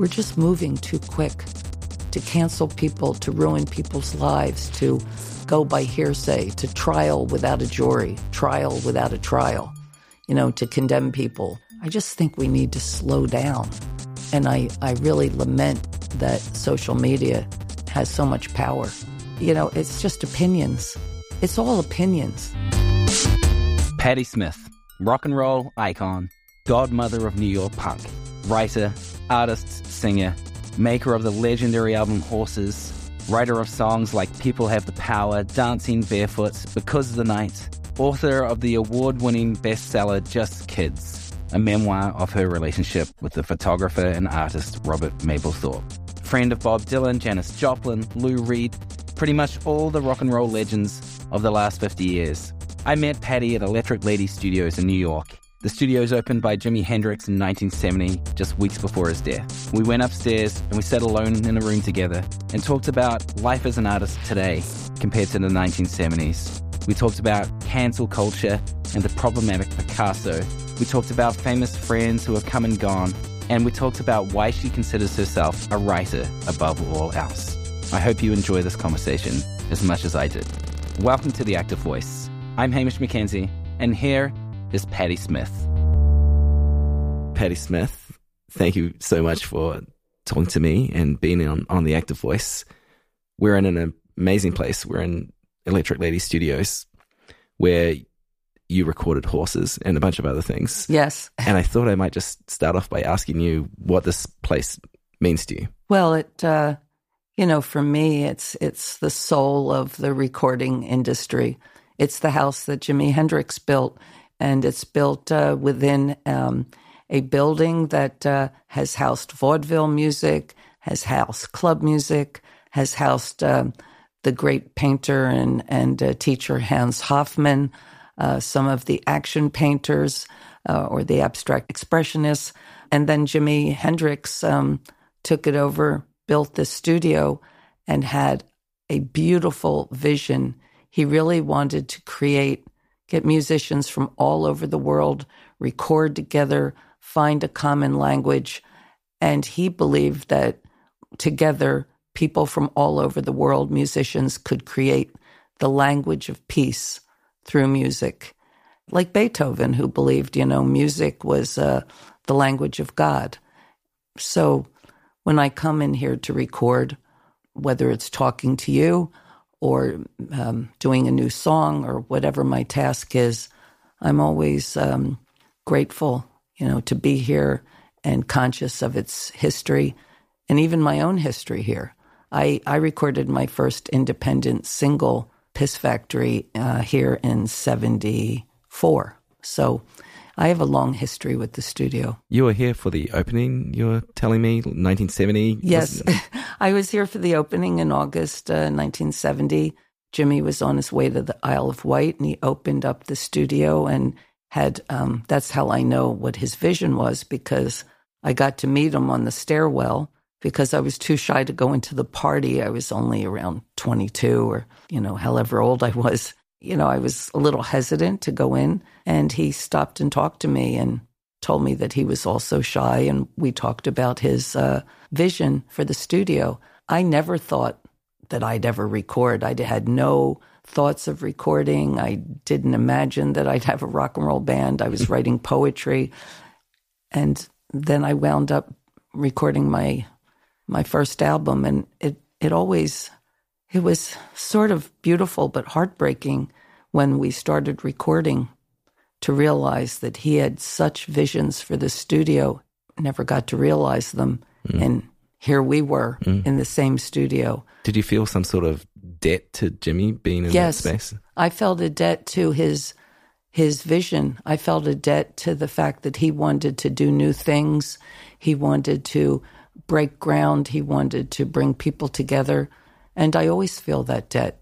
We're just moving too quick to cancel people, to ruin people's lives, to go by hearsay, to trial without a jury, trial without a trial, you know, to condemn people. I just think we need to slow down. And I, I really lament that social media has so much power. You know, it's just opinions. It's all opinions. Patti Smith, rock and roll icon, godmother of New York punk, writer, artist, singer, maker of the legendary album Horses, writer of songs like People Have the Power, Dancing Barefoot, Because of the Night, author of the award winning bestseller Just Kids, a memoir of her relationship with the photographer and artist Robert Mapplethorpe. Friend of Bob Dylan, Janis Joplin, Lou Reed, pretty much all the rock and roll legends of the last 50 years. I met Patti at Electric Lady Studios in New York the studios opened by Jimi Hendrix in 1970, just weeks before his death. We went upstairs and we sat alone in a room together and talked about life as an artist today compared to the 1970s. We talked about cancel culture and the problematic Picasso. We talked about famous friends who have come and gone. And we talked about why she considers herself a writer above all else. I hope you enjoy this conversation as much as I did. Welcome to The Active Voice. I'm Hamish McKenzie, and here is Patti Smith. Patti Smith, thank you so much for talking to me and being on, on the Active Voice. We're in an amazing place. We're in Electric Lady Studios where you recorded horses and a bunch of other things. Yes. And I thought I might just start off by asking you what this place means to you. Well, it uh, you know, for me it's it's the soul of the recording industry. It's the house that Jimi Hendrix built and it's built uh, within um, a building that uh, has housed vaudeville music, has housed club music, has housed uh, the great painter and and uh, teacher Hans Hofmann, uh, some of the action painters uh, or the abstract expressionists, and then Jimi Hendrix um, took it over, built the studio, and had a beautiful vision. He really wanted to create get musicians from all over the world, record together, find a common language. And he believed that together, people from all over the world, musicians, could create the language of peace through music. Like Beethoven, who believed, you know, music was uh, the language of God. So when I come in here to record, whether it's talking to you or um, doing a new song or whatever my task is, I'm always um, grateful, you know, to be here and conscious of its history and even my own history here. I, I recorded my first independent single, Piss Factory, uh, here in 74. So I have a long history with the studio. You were here for the opening, you were telling me, 1970? Yes. I was here for the opening in August uh, 1970. Jimi was on his way to the Isle of Wight and he opened up the studio and had, um, that's how I know what his vision was because I got to meet him on the stairwell because I was too shy to go into the party. I was only around 22 or, you know, however old I was you know, I was a little hesitant to go in. And he stopped and talked to me and told me that he was also shy. And we talked about his uh, vision for the studio. I never thought that I'd ever record. I had no thoughts of recording. I didn't imagine that I'd have a rock and roll band. I was writing poetry. And then I wound up recording my my first album and it it always it was sort of beautiful but heartbreaking when we started recording to realize that he had such visions for the studio, never got to realize them. Mm. And here we were mm. in the same studio. Did you feel some sort of debt to Jimi being in yes, that space? I felt a debt to his his vision. I felt a debt to the fact that he wanted to do new things. He wanted to break ground. He wanted to bring people together. And I always feel that debt.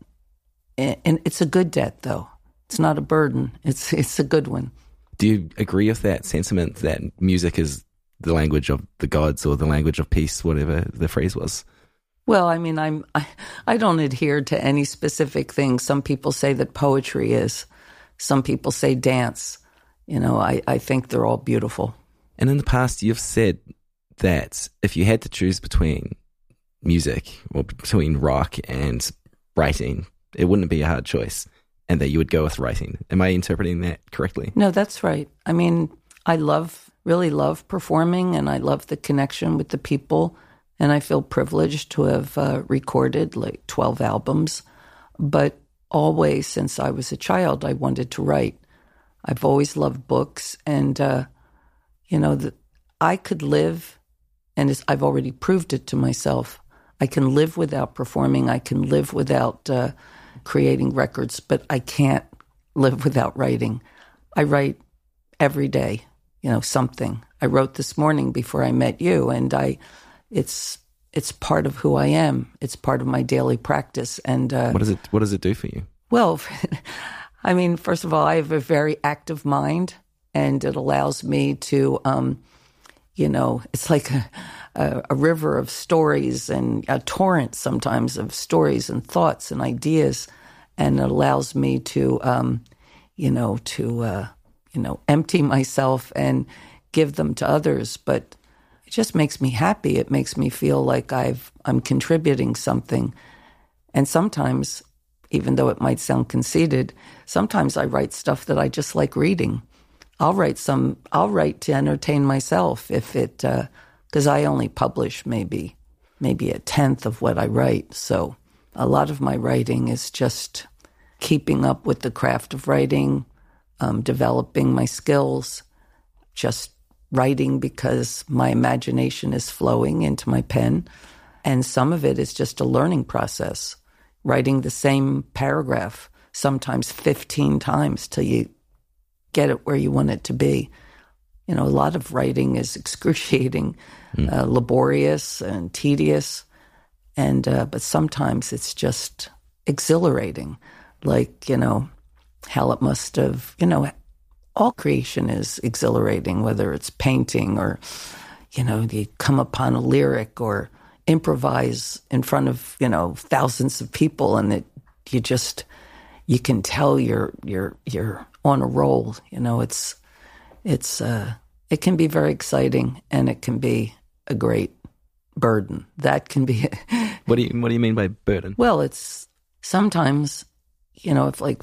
And it's a good debt, though. It's not a burden. It's it's a good one. Do you agree with that sentiment that music is the language of the gods or the language of peace, whatever the phrase was? Well, I mean, I'm I, I don't adhere to any specific thing. Some people say that poetry is. Some people say dance. You know, I, I think they're all beautiful. And in the past, you've said that if you had to choose between music or between rock and writing, it wouldn't be a hard choice and that you would go with writing. Am I interpreting that correctly? No, that's right. I mean, I love, really love performing and I love the connection with the people. And I feel privileged to have uh, recorded like 12 albums. But always since I was a child, I wanted to write. I've always loved books. And, uh, you know, the, I could live, and I've already proved it to myself. I can live without performing. I can live without uh, creating records, but I can't live without writing. I write every day, you know, something. I wrote this morning before I met you, and I, it's it's part of who I am. It's part of my daily practice. And uh, what does it What does it do for you? Well, I mean, first of all, I have a very active mind, and it allows me to, um, you know, it's like a, a, a, river of stories and a torrent sometimes of stories and thoughts and ideas, and it allows me to, um, you know, to, uh, you know, empty myself and give them to others. But it just makes me happy. It makes me feel like I've I'm contributing something. And sometimes, even though it might sound conceited, sometimes I write stuff that I just like reading. I'll write some. I'll write to entertain myself if it because I only publish maybe maybe a tenth of what I write. So a lot of my writing is just keeping up with the craft of writing, um, developing my skills, just writing because my imagination is flowing into my pen. And some of it is just a learning process, writing the same paragraph sometimes 15 times till you get it where you want it to be. You know, a lot of writing is excruciating, mm. uh, laborious, and tedious. And, uh, but sometimes it's just exhilarating, like, you know, how it must have, you know, all creation is exhilarating, whether it's painting or, you know, you come upon a lyric or improvise in front of, you know, thousands of people and it, you just, you can tell you're, you're, you're on a roll. You know, it's, it's, uh, it can be very exciting and it can be a great burden. That can be. what do you, what do you mean by burden? Well, it's sometimes, you know, if like,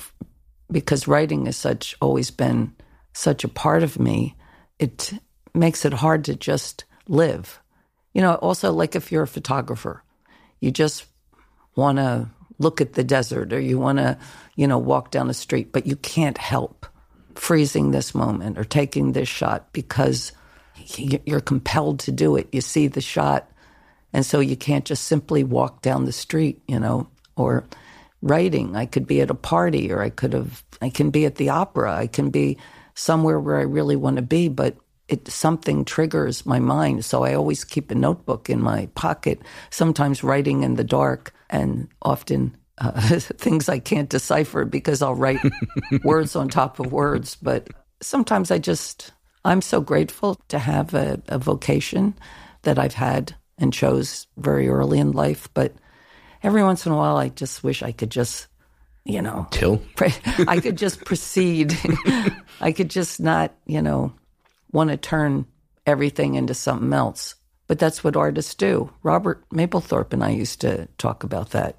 because writing has such always been such a part of me, it makes it hard to just live. You know, also, like if you're a photographer, you just want to look at the desert or you want to, you know, walk down the street, but you can't help freezing this moment or taking this shot because you're compelled to do it. You see the shot, and so you can't just simply walk down the street, you know, or writing. I could be at a party or I could have, I can be at the opera. I can be somewhere where I really want to be, but it something triggers my mind. So I always keep a notebook in my pocket, sometimes writing in the dark and often uh, things I can't decipher because I'll write words on top of words. But sometimes I just, I'm so grateful to have a, a vocation that I've had and chose very early in life. But every once in a while, I just wish I could just you know, kill. I could just proceed. I could just not, you know, want to turn everything into something else. But that's what artists do. Robert Mapplethorpe and I used to talk about that.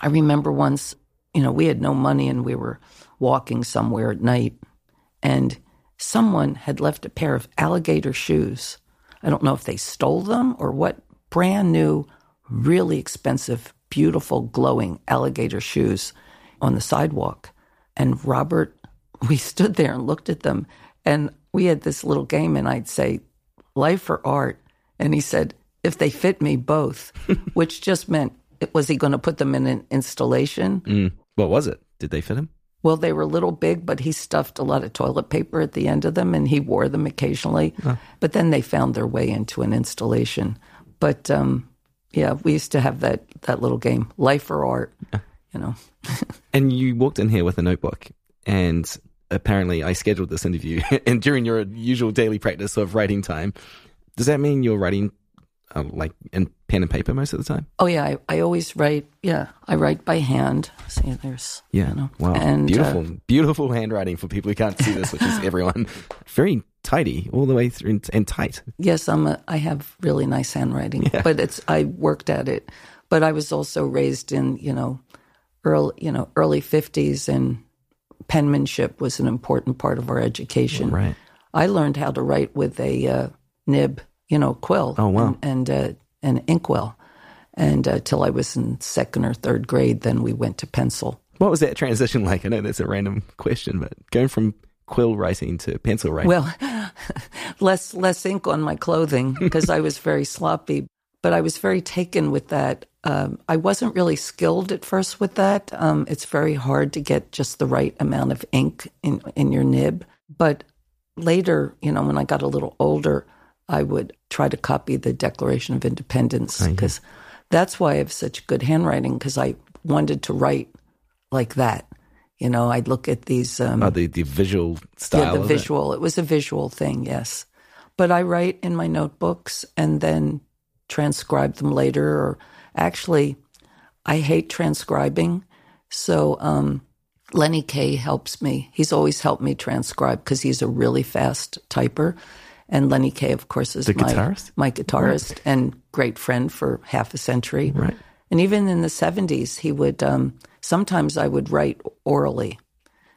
I remember once, you know, we had no money and we were walking somewhere at night, and someone had left a pair of alligator shoes. I don't know if they stole them or what, brand new, really expensive, beautiful, glowing alligator shoes on the sidewalk. And Robert, we stood there and looked at them. And we had this little game, and I'd say, life or art? And he said, if they fit me, both, which just meant, was he going to put them in an installation? Mm. What was it? Did they fit him? Well, they were a little big, but he stuffed a lot of toilet paper at the end of them and he wore them occasionally. But then they found their way into an installation. But um, yeah, we used to have that, that little game, life or art you know. and you walked in here with a notebook, and apparently I scheduled this interview, and during your usual daily practice of writing time, does that mean you're writing uh, like in pen and paper most of the time? Oh yeah, I, I always write. Yeah, I write by hand. See, there's yeah, you know, wow, and, beautiful, uh, beautiful handwriting for people who can't see this, which is everyone. Very tidy all the way through and, and tight. Yes, I'm a, I have really nice handwriting, Yeah. but it's I worked at it. But I was also raised in you know early you know early fifties, and penmanship was an important part of our education. Right. I learned how to write with a uh, nib, you know, quill. Oh, wow. And and uh, an inkwell, and uh, till I was in second or third grade, then we went to pencil. What was that transition like? I know that's a random question, but going from quill writing to pencil writing. Well, less less ink on my clothing because I was very sloppy, but I was very taken with that. Um, I wasn't really skilled at first with that. Um, it's very hard to get just the right amount of ink in in your nib. But later, you know, when I got a little older, I would try to copy the Declaration of Independence because that's why I have such good handwriting because I wanted to write like that. You know, I'd look at these. Um, oh, the, the visual style. yeah, the of it. visual. It. was a visual thing, yes. But I write in my notebooks and then transcribe them later. Or actually, I hate transcribing. So um, Lenny Kaye helps me. He's always helped me transcribe because he's a really fast typer. And Lenny Kaye, of course, is The my guitarist? my guitarist and great friend for half a century. Right. And even in the 70s, he would, um, sometimes I would write orally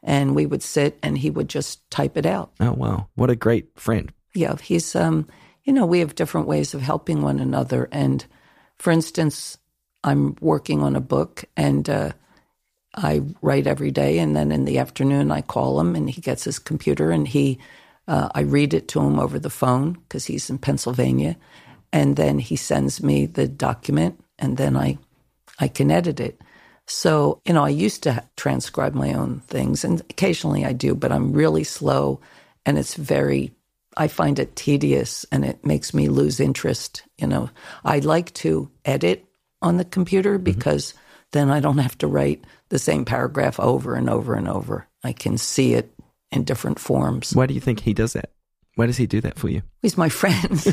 and we would sit and he would just type it out. Oh, wow. What a great friend. Yeah, he's, um, you know, we have different ways of helping one another. And for instance, I'm working on a book and uh, I write every day. And then in the afternoon, I call him and he gets his computer and he, uh, I read it to him over the phone because he's in Pennsylvania. And then he sends me the document and then I, I can edit it. So, you know, I used to transcribe my own things and occasionally I do, but I'm really slow and it's very, I find it tedious and it makes me lose interest. You know, I like to edit on the computer because then I don't have to write the same paragraph over and over and over. I can see it in different forms. Why do you think he does that? Why does he do that for you? He's my friend.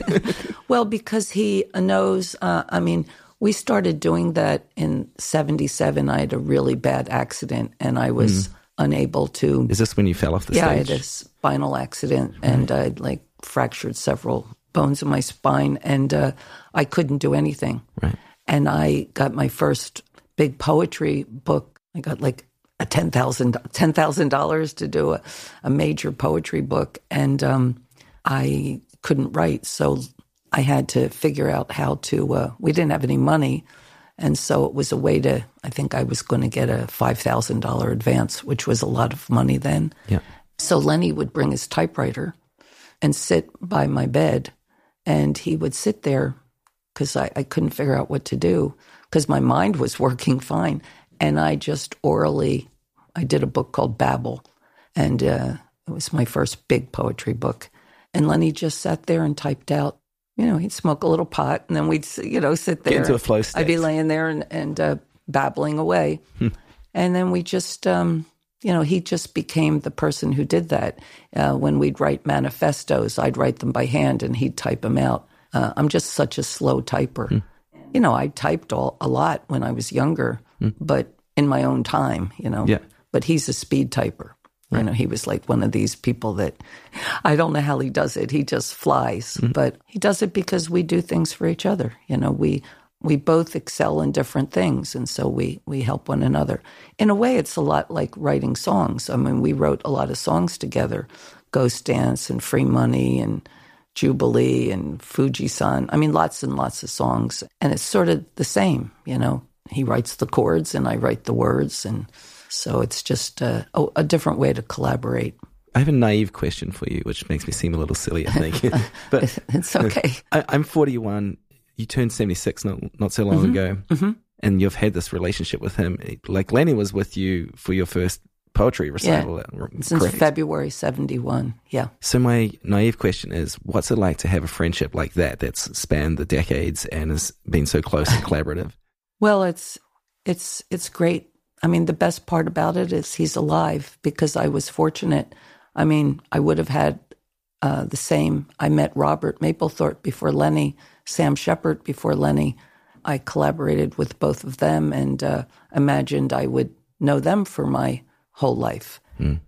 well, because he knows, uh, I mean, we started doing that in 77. I had a really bad accident and I was unable to. Is this when you fell off the yeah, I stage? had a spinal accident and I'd like fractured several bones in my spine and uh, I couldn't do anything. Right. And I got my first big poetry book. I got like a ten thousand ten thousand dollars to do a, a major poetry book, and um, I couldn't write, so I had to figure out how to. Uh, we didn't have any money, and so it was a way to. I think I was going to get a five thousand dollar advance, which was a lot of money then. Yeah. So Lenny would bring his typewriter and sit by my bed, and he would sit there because I, I couldn't figure out what to do because my mind was working fine. And I just orally, I did a book called Babel, and uh, it was my first big poetry book. And Lenny just sat there and typed out. You know, he'd smoke a little pot, and then we'd, you know, sit there. Get into a flow state. I'd be laying there and, and uh, babbling away. And then we just, um, you know, he just became the person who did that. Uh, when we'd write manifestos, I'd write them by hand and he'd type them out. Uh, I'm just such a slow typer. You know, I typed all, a lot when I was younger, Mm. but in my own time, you know. Yeah. But he's a speed typer. You know, he was like one of these people that I don't know how he does it. He just flies, mm-hmm. but he does it because we do things for each other. You know, we we both excel in different things, and so we we help one another. In a way, it's a lot like writing songs. I mean, we wrote a lot of songs together, Ghost Dance and Free Money and Jubilee and Fuji-san. I mean, lots and lots of songs, and it's sort of the same. You know, he writes the chords and I write the words, and so it's just a, a, a different way to collaborate. I have a naive question for you, which makes me seem a little silly, I think. but It's okay. I, I'm 41. You turned 76 not, not so long Mm-hmm. ago. And you've had this relationship with him. Like Lenny was with you for your first poetry recital. uh, Since correct? February 71. Yeah. So my naive question is, what's it like to have a friendship like that that's spanned the decades and has been so close and collaborative? Well, it's it's it's great. I mean, the best part about it is he's alive because I was fortunate. I mean, I would have had uh, the same. I met Robert Mapplethorpe before Lenny, Sam Shepard before Lenny. I collaborated with both of them and uh, imagined I would know them for my whole life.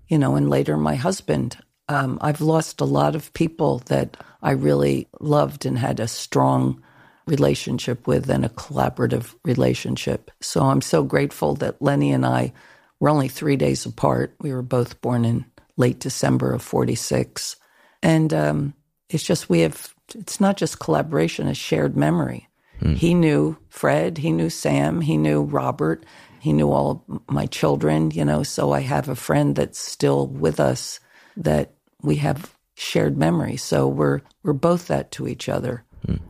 You know, and later my husband, um, I've lost a lot of people that I really loved and had a strong relationship with and a collaborative relationship. So I'm so grateful that Lenny and I were only three days apart. We were both born in late December of 46. And um, it's just, we have, it's not just collaboration, it's shared memory. Mm. He knew Fred, he knew Sam, he knew Robert, he knew all my children, you know. So I have a friend that's still with us that we have shared memory. So we're we're both that to each other. Mm.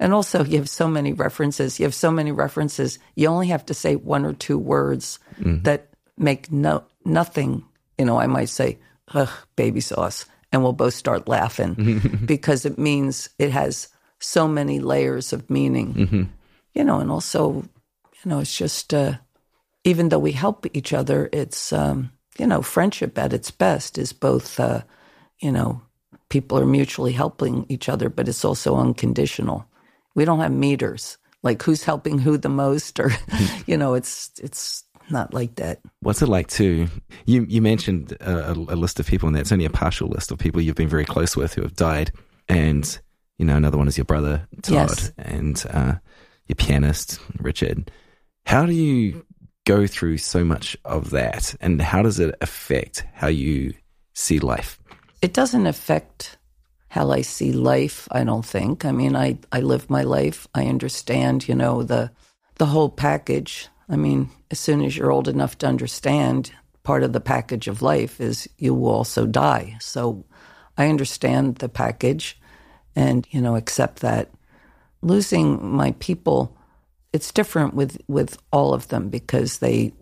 And also, you have so many references. You have so many references. You only have to say one or two words mm. that make no nothing. You know, I might say, "Ugh, baby sauce," and we'll both start laughing because it means it has so many layers of meaning. Mm-hmm. You know, and also, you know, it's just uh, even though we help each other, it's um, you know, friendship at its best is both. Uh, you know, people are mutually helping each other, but it's also unconditional. We don't have meters like who's helping who the most, or you know, it's it's not like that. What's it like to you? You mentioned a, a list of people, and that's only a partial list of people you've been very close with who have died, and you know, another one is your brother Todd, yes. and uh, your pianist Richard. How do you go through so much of that, and how does it affect how you see life? It doesn't affect how I see life, I don't think. I mean, I, I live my life. I understand, you know, the the whole package. I mean, as soon as you're old enough to understand, part of the package of life is you will also die. So I understand the package and, you know, accept that. Losing my people, it's different with, with all of them because they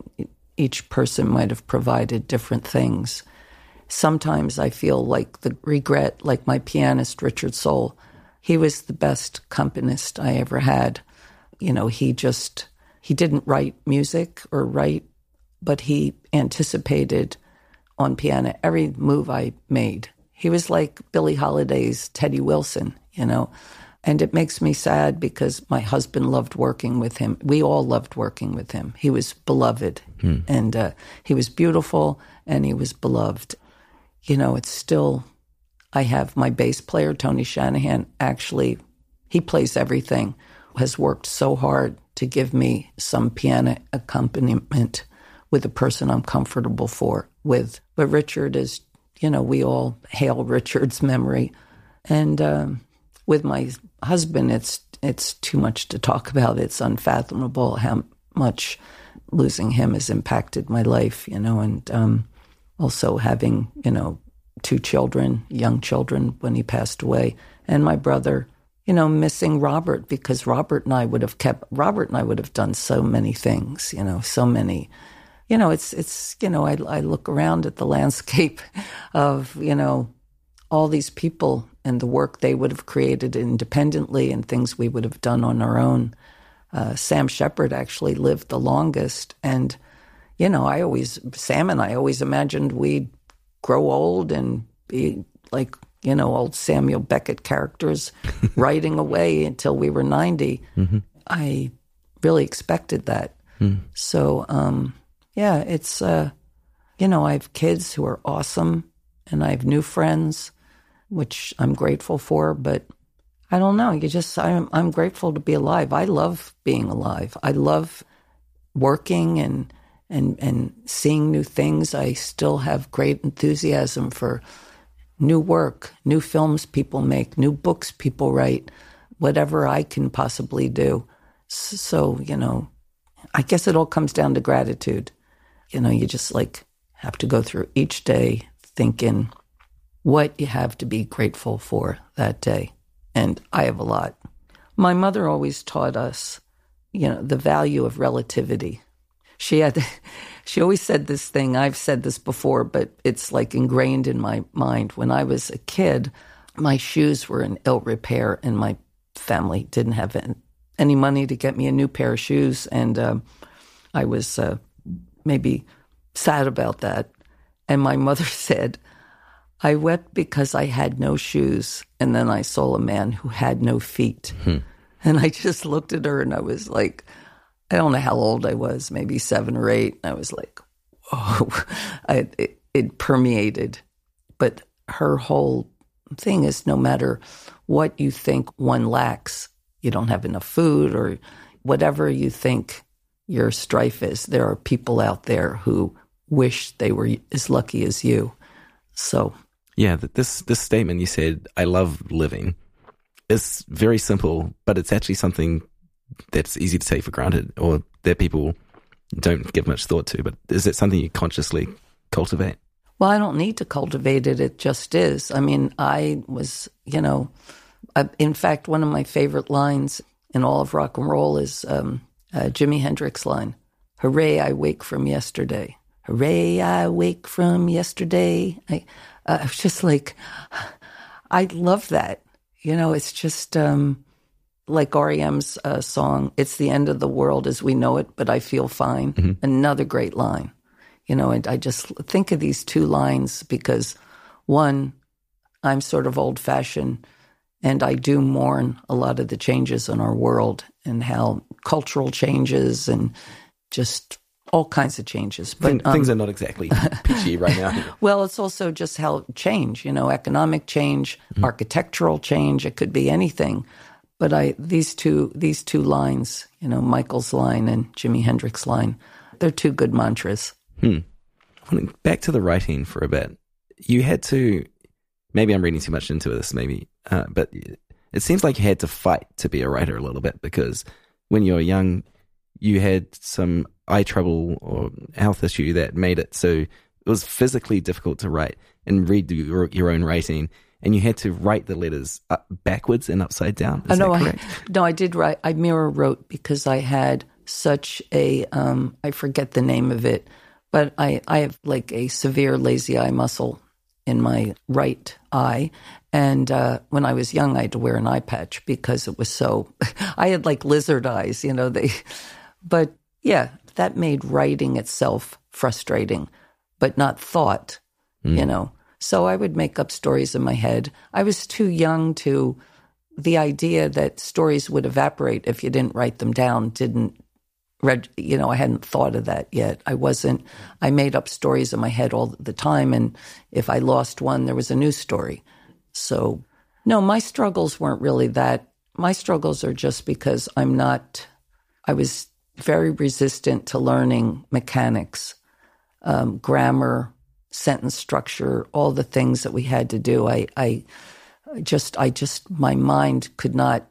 each person might have provided different things sometimes I feel like the regret, like my pianist, Richard Sohl. He was the best accompanist I ever had. You know, he just, he didn't write music or write, but he anticipated on piano every move I made. He was like Billie Holiday's Teddy Wilson, you know. And it makes me sad because my husband loved working with him. We all loved working with him. He was beloved hmm. and uh, he was beautiful and he was beloved you know, it's still, I have my bass player, Tony Shanahan, actually, he plays everything, has worked so hard to give me some piano accompaniment with a person I'm comfortable for with. But Richard is, you know, we all hail Richard's memory. And um, with my husband, it's it's too much to talk about. It's unfathomable how much losing him has impacted my life, you know, and um, also having, you know, two children, young children when he passed away, and my brother, you know, missing Robert because Robert and I would have kept Robert and I would have done so many things, you know, so many. You know, it's it's you know, I I look around at the landscape of, you know, all these people and the work they would have created independently and things we would have done on our own. Uh, Sam Shepard actually lived the longest and you know, I always, Sam and I always imagined we'd grow old and be like, you know, old Samuel Beckett characters writing away until we were 90. Mm-hmm. I really expected that. Mm. So, um, yeah, it's, uh, you know, I have kids who are awesome and I have new friends, which I'm grateful for, but I don't know. You just, I'm, I'm grateful to be alive. I love being alive. I love working and and and seeing new things. I still have great enthusiasm for new work, new films people make, new books people write, whatever I can possibly do. So, you know, I guess it all comes down to gratitude. You know, you just like have to go through each day thinking what you have to be grateful for that day. And I have a lot. My mother always taught us, you know, the value of relativity she had she always said this thing i've said this before but it's like ingrained in my mind. When i was a kid my shoes were in ill repair and my family didn't have any money to get me a new pair of shoes. And uh, i was uh, maybe sad about that. And my mother said i wept because i had no shoes. And then i saw a man who had no feet. Hmm. and i just looked at her and i was like I don't know how old I was, maybe seven or eight. I was like, oh, I, it, it permeated. But her whole thing is no matter what you think one lacks, you don't have enough food or whatever you think your strife is, there are people out there who wish they were as lucky as you. So, yeah, this this statement you said, "I love living," is very simple, but it's actually something that's easy to take for granted, or that people don't give much thought to. But is it something you consciously cultivate? Well, I don't need to cultivate it. It just is. I mean, I was, you know, I, in fact, one of my favorite lines in all of rock and roll is um, uh, Jimi Hendrix line Hooray, I wake from yesterday. Hooray, I wake from yesterday. I, uh, I was just like, I love that. You know, it's just um, like REM's uh, song, It's the End of the World as We Know It, but I Feel Fine. Mm-hmm. Another great line. You know, and I just think of these two lines because one, I'm sort of old fashioned and I do mourn a lot of the changes in our world and how cultural changes and just all kinds of changes. But um, things are not exactly peachy right now. well, it's also just how change, you know, economic change, mm-hmm. architectural change. It could be anything. But I these two these two lines, you know, Michael's line and Jimi Hendrix line, they're two good mantras. Hmm. Back to the writing for a bit. You had to. Maybe I'm reading too much into this. Maybe, uh, but it seems like you had to fight to be a writer a little bit because when you were young, you had some eye trouble or health issue that made it so it was physically difficult to write and read your, your own writing and you had to write the letters backwards and upside down. Is oh, no, I, no, I did write. I mirror wrote because I had such a um, I forget the name of it, but I I have like a severe lazy eye muscle in my right eye, and uh, when I was young, I had to wear an eye patch because it was so. I had like lizard eyes, you know. They, but yeah, that made writing itself frustrating, but not thought, mm. you know. So I would make up stories in my head. I was too young to. The idea that stories would evaporate if you didn't write them down didn't read you know i hadn't thought of that yet i wasn't i made up stories in my head all the time and if i lost one there was a new story so, no, my struggles weren't really that. My struggles are just because I'm not, I was very resistant to learning mechanics, um, grammar, sentence structure, all the things that we had to do. I, I just, I just, my mind could not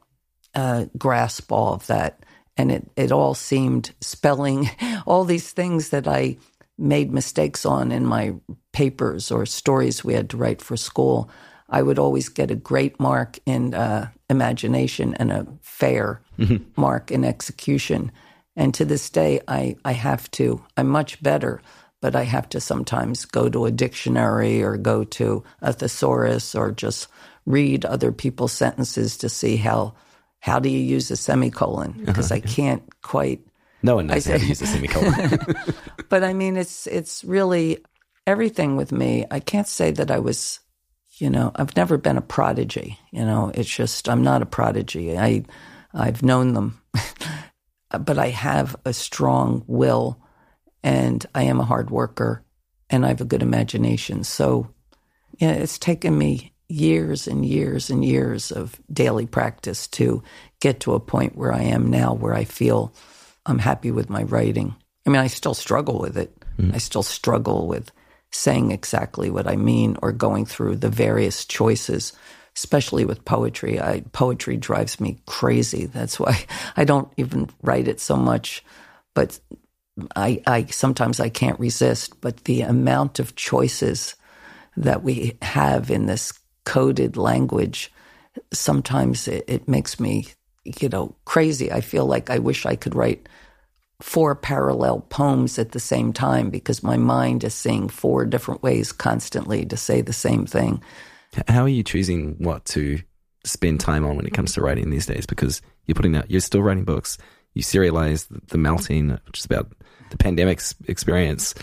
uh, grasp all of that. And it, it all seemed spelling, all these things that I made mistakes on in my papers or stories we had to write for school. I would always get a great mark in uh, imagination and a fair mm-hmm. mark in execution. And to this day, I, I have to, I'm much better, but I have to sometimes go to a dictionary or go to a thesaurus or just read other people's sentences to see how how do you use a semicolon because uh-huh. I can't quite. No one knows I, how to use a semicolon. but I mean, it's it's really everything with me. I can't say that I was you know, I've never been a prodigy. You know, it's just I'm not a prodigy. I I've known them, but I have a strong will, and I am a hard worker, and I have a good imagination. So, yeah, it's taken me years and years and years of daily practice to get to a point where I am now, where I feel I'm happy with my writing. I mean, I still struggle with it. Mm. I still struggle with saying exactly what I mean or going through the various choices, especially with poetry. I, poetry drives me crazy. That's why I don't even write it so much. But I, I sometimes I can't resist. But the amount of choices that we have in this coded language, sometimes it, it makes me, you know, crazy. I feel like I wish I could write four parallel poems at the same time because my mind is seeing four different ways constantly to say the same thing. How are you choosing what to spend time on when it comes to writing these days? Because you're putting out, you're still writing books. You serialize the melting, which is about the pandemic experience,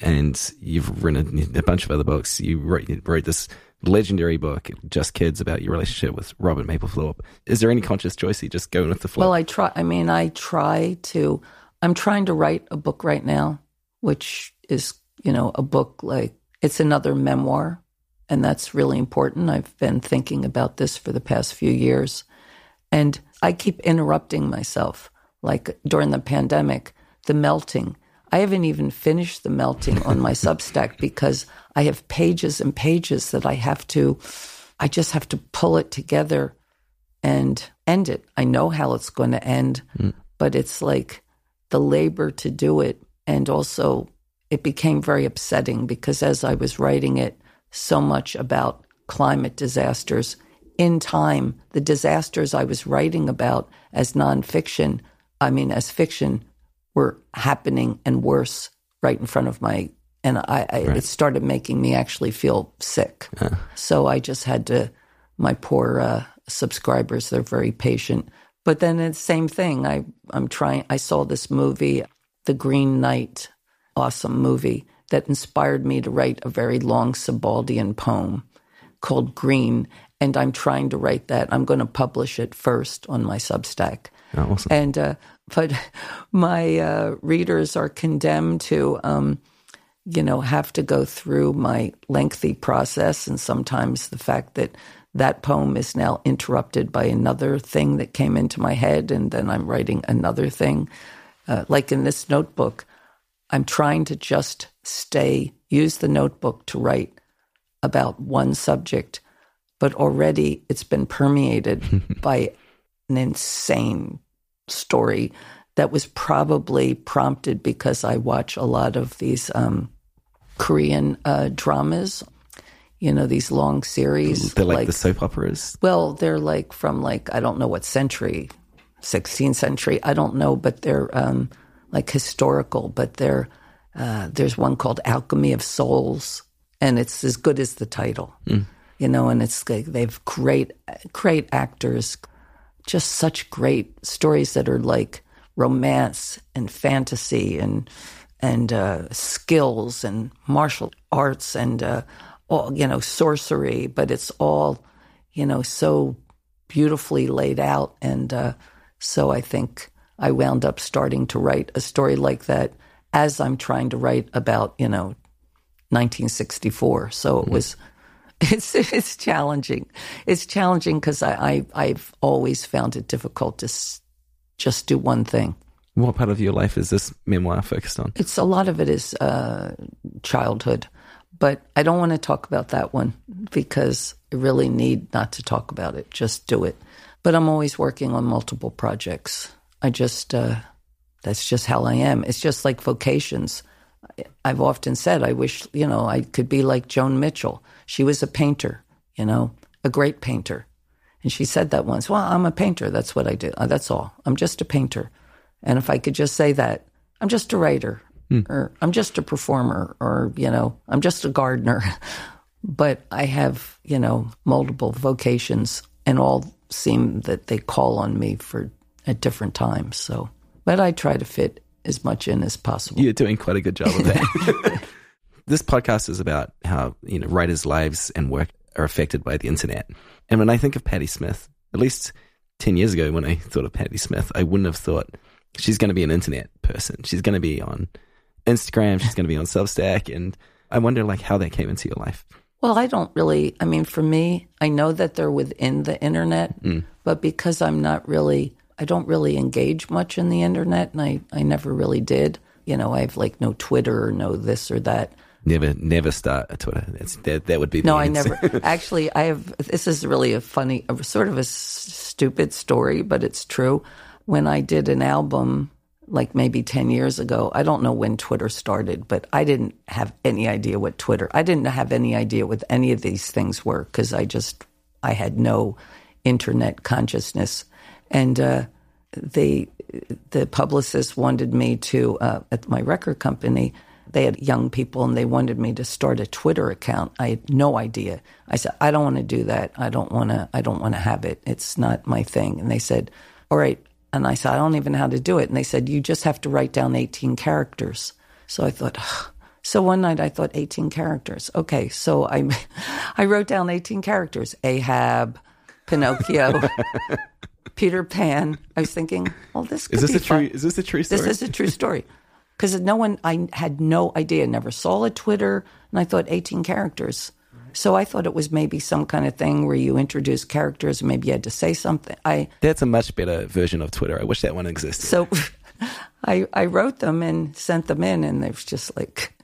and you've written a bunch of other books. You wrote, you wrote this legendary book, Just Kids, about your relationship with Robert Mapplethorpe. Is there any conscious choice? You just going with the flow? Well, I try. I mean, I try to. I'm trying to write a book right now, which is, you know, a book like it's another memoir And that's really important. I've been thinking about this for the past few years. And I keep interrupting myself. Like during the pandemic, the melting. I haven't even finished the melting on my Substack because I have pages and pages that I have to, I just have to pull it together and end it. I know how it's going to end, mm. but it's like the labor to do it. And also, it became very upsetting because as I was writing it, so much about climate disasters. In time, the disasters I was writing about as nonfiction, I mean, as fiction, were happening and worse right in front of my and I, I right. it started making me actually feel sick. So I just had to. My poor uh, subscribers, they're very patient. But then it's the same thing. I I'm trying. I saw this movie, The Green Knight, awesome movie, that inspired me to write a very long Sebaldian poem called Green. And I'm trying to write that. I'm going to publish it first on my Substack. Oh, awesome. And, uh, but my uh, readers are condemned to, um, you know, have to go through my lengthy process. And sometimes the fact that that poem is now interrupted by another thing that came into my head. And then I'm writing another thing. Uh, like in this notebook, I'm trying to just stay, use the notebook to write about one subject, but already it's been permeated by an insane story that was probably prompted because I watch a lot of these um, Korean uh, dramas. You know these long series. They're like, like the soap operas. Well, they're like from like I don't know what century, 16th century. I don't know, but they're um, like historical, but they're, uh, there's one called Alchemy of Souls, and it's as good as the title, mm. you know, and it's like they've great, great actors, just such great stories that are like romance and fantasy and and uh, skills and martial arts and uh, all you know sorcery, but it's all you know so beautifully laid out, and uh, so I think I wound up starting to write a story like that as I'm trying to write about, you know, 1964. So it mm-hmm. was, it's it's challenging. It's challenging because I, I have always found it difficult to s- just do one thing. What part of your life is this memoir focused on? It's a lot of it is uh, childhood, but I don't want to talk about that one because I really need not to talk about it. Just do it. But I'm always working on multiple projects. I just, uh, that's just how I am. It's just like vocations. I've often said, I wish, you know, I could be like Joan Mitchell. She was a painter, you know, a great painter. And she said that once, well, I'm a painter. That's what I do. Uh, that's all. I'm just a painter. And if I could just say that, I'm just a writer mm. or I'm just a performer or, you know, I'm just a gardener. but I have, you know, multiple vocations and all seem that they call on me for at different times. So, but I try to fit as much in as possible. You're doing quite a good job of that. this podcast is about how you know writers' lives and work are affected by the internet. And when I think of Patti Smith, at least ten years ago, when I thought of Patti Smith, I wouldn't have thought she's going to be an internet person. She's going to be on Instagram. She's going to be on Substack, and I wonder like how that came into your life. Well, I don't really. I mean, for me, I know that they're within the internet, mm. but because I'm not really I don't really engage much in the internet, and I, I never really did. You know, I have like no Twitter or no this or that. Never, never start a Twitter. That's, that, that would be no. answer. I never. Actually, I have. This is really a funny, a, sort of a s- stupid story, but it's true. When I did an album, like maybe ten years ago, I don't know when Twitter started, but I didn't have any idea what Twitter. I didn't have any idea what any of these things were because I just I had no internet consciousness and uh, the the publicist wanted me to uh, at my record company. They had young people and they wanted me to start a Twitter account. I had no idea. I said, I don't want to do that. I don't want to. I don't want to have it. It's not my thing. And they said, All right. And I said, I don't even know how to do it. And they said, You just have to write down 18 characters. So I thought, Ugh. So one night I thought 18 characters. Okay, so I I wrote down 18 characters. Ahab, Pinocchio, Peter Pan. I was thinking, well, this is this a true? Is this a true story? This is a true story because no one. I had no idea. Never saw a Twitter, and I thought eighteen characters. So I thought it was maybe some kind of thing where you introduce characters, and maybe you had to say something. I That's a much better version of Twitter. I wish that one existed. so I I wrote them and sent them in, and it was just like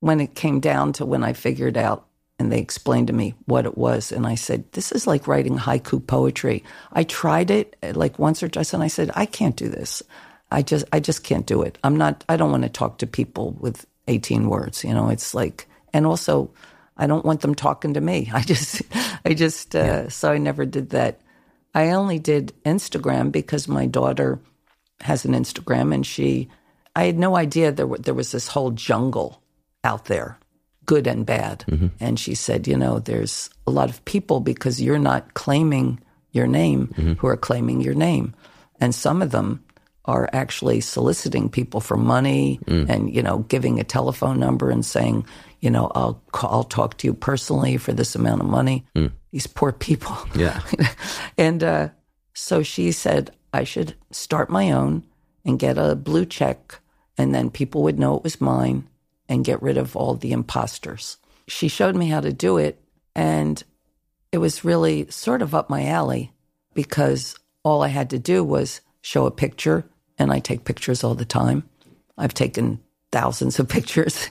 when it came down to when I figured out and they explained to me what it was, and I said, "This is like writing haiku poetry." I tried it uh, like once or twice, and I said, "I can't do this. I just I just can't do it. I'm not. I don't want to talk to people with 18 words. You know, it's like, and also." I don't want them talking to me. I just, I just, uh, so I never did that. I only did Instagram because my daughter has an Instagram, and she, I had no idea there were, there was this whole jungle out there, good and bad. Mm-hmm. And she said, you know, there's a lot of people because you're not claiming your name mm-hmm. who are claiming your name, and some of them are actually soliciting people for money mm. and you know giving a telephone number and saying you know I'll call, I'll talk to you personally for this amount of money. Mm. These poor people. Yeah. and uh, so she said I should start my own and get a blue check, and then people would know it was mine and get rid of all the imposters. She showed me how to do it, and it was really sort of up my alley because all I had to do was show a picture, and I take pictures all the time. I've taken thousands of pictures,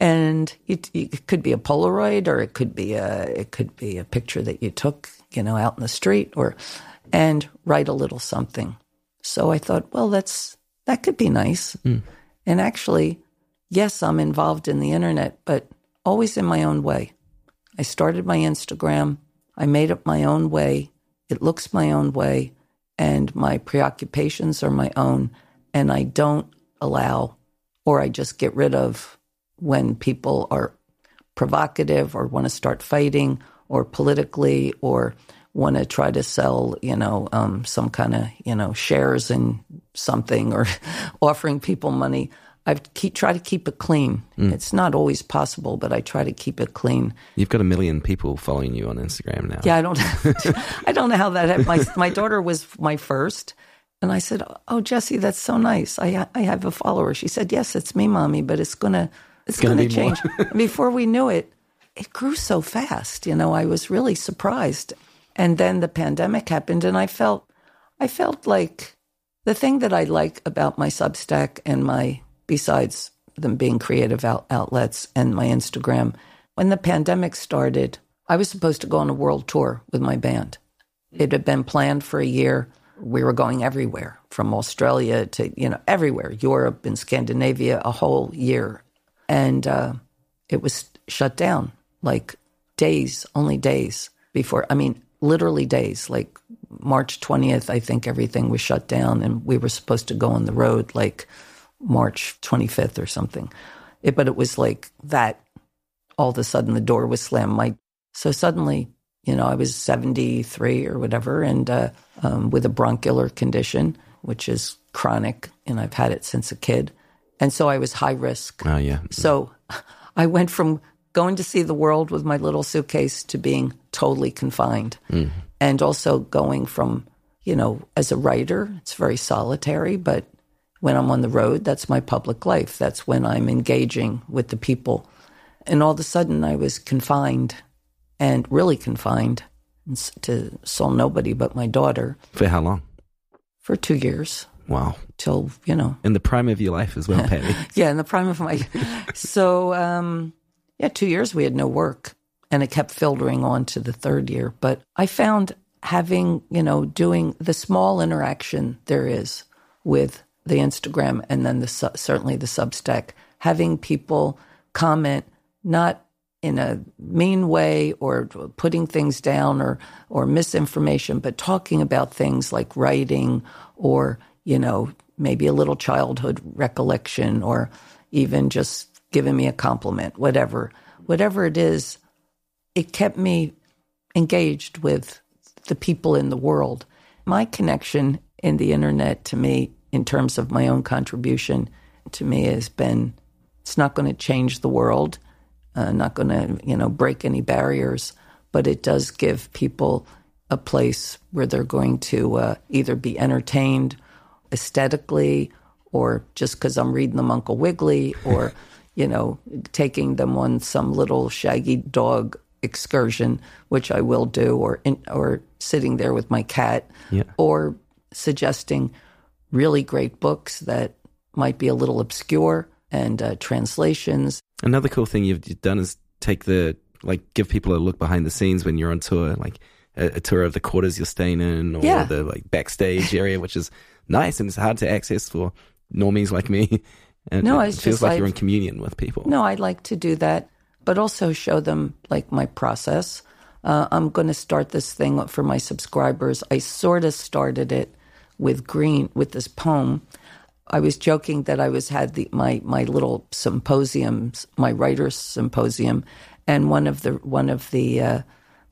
and it, it could be a Polaroid, or it could be a it could be a picture that you took, you know, out in the street, or and write a little something. So I thought, well, that's that could be nice. Mm. And actually, yes, I'm involved in the internet, but always in my own way. I started my Instagram. I made it my own way. It looks my own way, and my preoccupations are my own. And I don't allow, or I just get rid of when people are provocative or want to start fighting or politically or want to try to sell, you know, um, some kind of, you know, shares in something or offering people money. I keep try to keep it clean. Mm. It's not always possible, but I try to keep it clean. You've got a million people following you on Instagram now. Yeah, I don't, I don't know how that happened. My my daughter was my first, and I said, "Oh, Jesse, that's so nice. I I have a follower." She said, "Yes, it's me, mommy, but it's gonna it's gonna gonna, be change." Before we knew it, it grew so fast. You know, I was really surprised. And then the pandemic happened, and I felt I felt like the thing that I like about my Substack and my besides them being creative out, outlets and my Instagram, when the pandemic started, I was supposed to go on a world tour with my band. It had been planned for a year. We were going everywhere, from Australia to you know everywhere, Europe and Scandinavia, a whole year, and uh, it was shut down like days, only days before. I mean, literally days. Like March twentieth, I think everything was shut down, and we were supposed to go on the road like March twenty fifth or something. It, but it was like that. All of a sudden, the door was slammed. My so suddenly, you know, I was seventy three or whatever, and uh, um, with a bronchial condition, which is chronic, and I've had it since a kid, and so I was high risk. Oh, yeah. So I went from going to see the world with my little suitcase to being totally confined. And also going from, you know, as a writer, it's very solitary, but when I'm on the road, that's my public life. That's when I'm engaging with the people. And all of a sudden, I was confined and really confined to saw nobody but my daughter For how long? for two years Wow. till, you know, In the prime of your life as well, Patti. yeah, in the prime of my. so, um, yeah, two years we had no work, and it kept filtering on to the third year. But I found having, you know, doing the small interaction there is with the Instagram and then the certainly the Substack, having people comment not in a mean way or putting things down or or misinformation, but talking about things like writing or you know maybe a little childhood recollection or even just giving me a compliment, whatever, whatever it is, it kept me engaged with the people in the world. My connection in the internet to me, in terms of my own contribution to me, has been it's not going to change the world, uh, not going to you know break any barriers, but it does give people a place where they're going to uh, either be entertained aesthetically or just because I'm reading them Uncle Wiggily or, you know, taking them on some little shaggy dog excursion, which I will do, or in, or sitting there with my cat, Yeah. or suggesting really great books that might be a little obscure and uh, translations. Another cool thing you've done is take the like give people a look behind the scenes when you're on tour, like a, a tour of the quarters you're staying in, or Yeah. the like backstage area, which is nice and it's hard to access for normies like me. And No, it feels just like like- you're in communion with people. No, I like to do that, but also show them like my process. Uh, I'm going to start this thing for my subscribers. I sort of started it with Green with this poem. I was joking that I was had the my my little symposiums, my writers symposium, and one of the one of the uh,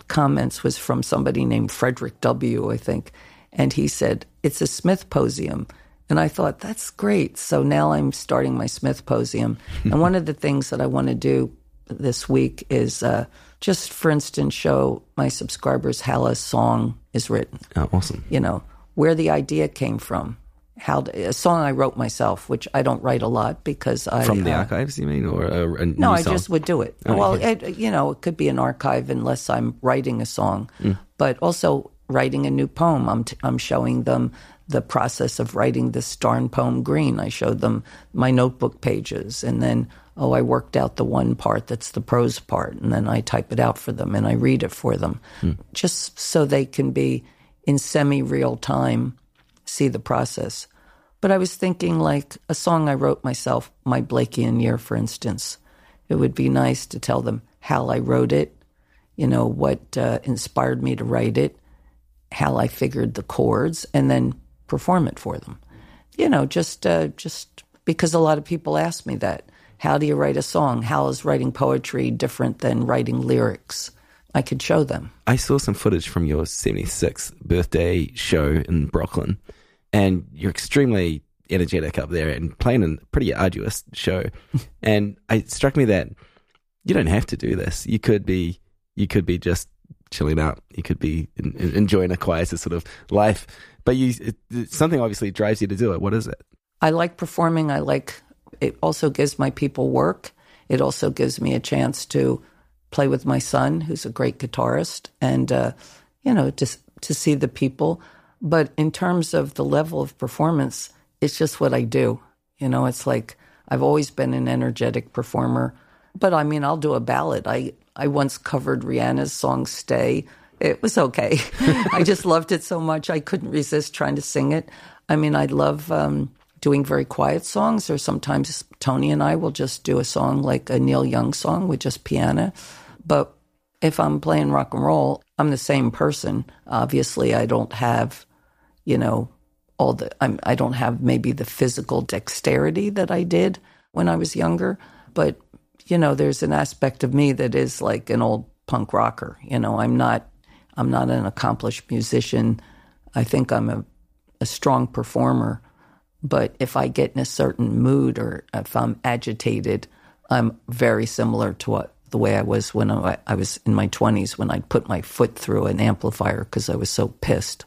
comments was from somebody named Frederick W. I think, and he said it's a Smith posium. And I thought, that's great. So now I'm starting my Smith Posium. and one of the things that I want to do this week is uh, just, for instance, show my subscribers how a song is written. Oh, awesome. You know, where the idea came from. How a song I wrote myself, which I don't write a lot because I From the uh, archives, you mean, or a, a no, I song? just would do it. Oh, well, okay. it, you know, it could be an archive unless I'm writing a song, Mm. but also writing a new poem. I'm t- I'm showing them the process of writing this darn poem green. I showed them my notebook pages, and then oh, I worked out the one part that's the prose part, and then I type it out for them and I read it for them, Mm. just so they can be in semi real time, see the process. But I was thinking like a song I wrote myself, My Blakean Year, for instance. It would be nice to tell them how I wrote it, you know, what uh, inspired me to write it, how I figured the chords, and then perform it for them. You know, just uh, just because a lot of people ask me that. How do you write a song? How is writing poetry different than writing lyrics? I could show them. I saw some footage from your 76th birthday show in Brooklyn, and you're extremely energetic up there and playing a pretty arduous show. and it struck me that you don't have to do this. You could be, you could be just chilling out. You could be in, in- enjoying a quieter sort of life. But you, it, it- something obviously drives you to do it. What is it? I like performing. I like it also gives my people work. It also gives me a chance to play with my son, who's a great guitarist, and uh, you know, just to see the people. But in terms of the level of performance, it's just what I do. You know, it's like I've always been an energetic performer. But I mean, I'll do a ballad. I I once covered Rihanna's song "Stay." It was okay. I just loved it so much I couldn't resist trying to sing it. I mean, I love um, doing very quiet songs, or sometimes Tony and I will just do a song like a Neil Young song with just piano. But if I'm playing rock and roll, I'm the same person. Obviously, I don't have, you know, all the. I'm, I don't have maybe the physical dexterity that I did when I was younger. But you know, there's an aspect of me that is like an old punk rocker. You know, I'm not. I'm not an accomplished musician. I think I'm a, a strong performer. But if I get in a certain mood or if I'm agitated, I'm very similar to what the way I was when I, was in my 20s when I'd put my foot through an amplifier because I was so pissed.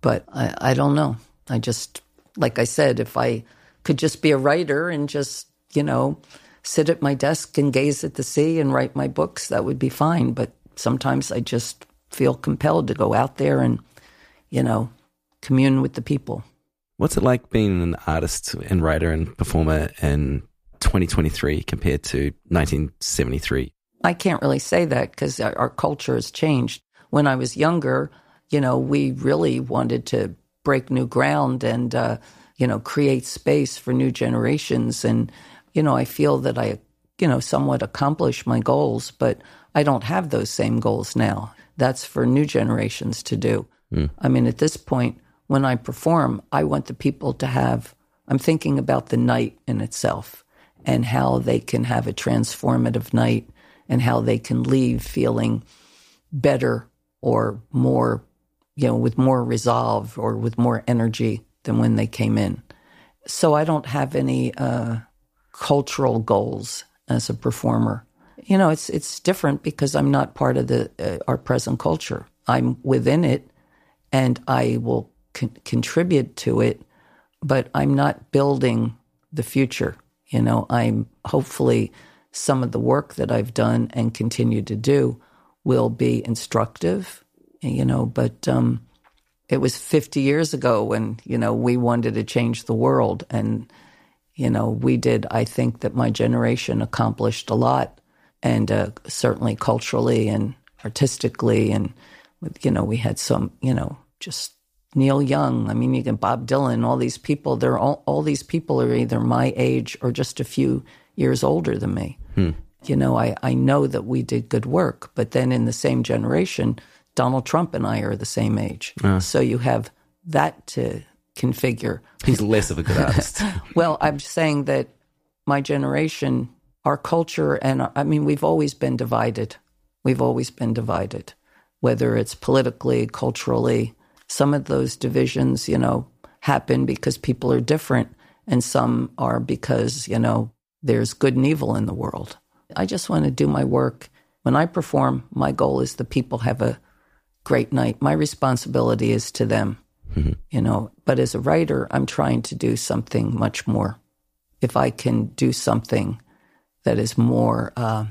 But I, I don't know. I just, like I said, if I could just be a writer and just, you know, sit at my desk and gaze at the sea and write my books, that would be fine. But sometimes I just feel compelled to go out there and, you know, commune with the people. What's it like being an artist and writer and performer in 2023 compared to 1973? I can't really say that because our, our culture has changed. When I was younger, you know, we really wanted to break new ground and, uh, you know, create space for new generations. And, you know, I feel that I, you know, somewhat accomplished my goals, but I don't have those same goals now. That's for new generations to do. I mean, at this point, when I perform, I want the people to have, I'm thinking about the night in itself and how they can have a transformative night and how they can leave feeling better or more, you know, with more resolve or with more energy than when they came in. So I don't have any uh, cultural goals as a performer. You know, it's it's different because I'm not part of the uh, our present culture. I'm within it, and I will con- contribute to it, but I'm not building the future. You know, I'm hopefully some of the work that I've done and continue to do will be instructive, you know, but um, it was 50 years ago when, you know, we wanted to change the world. And, you know, we did, I think that my generation accomplished a lot and uh, certainly culturally and artistically. And, you know, we had some, you know, just Neil Young. I mean, you can Bob Dylan, all these people. They're all, all these people are either my age or just a few years older than me. Hmm. You know, I, I know that we did good work, but then in the same generation, Donald Trump and I are the same age. Uh. So you have that to configure. He's less of a good artist. well, I'm saying that my generation, our culture, and I mean, we've always been divided. We've always been divided, whether it's politically, culturally. Some of those divisions, you know, happen because people are different, and some are because, you know, there's good and evil in the world. I just want to do my work. When I perform, my goal is the people have a great night. My responsibility is to them, mm-hmm. you know. But as a writer, I'm trying to do something much more. If I can do something that is more uh,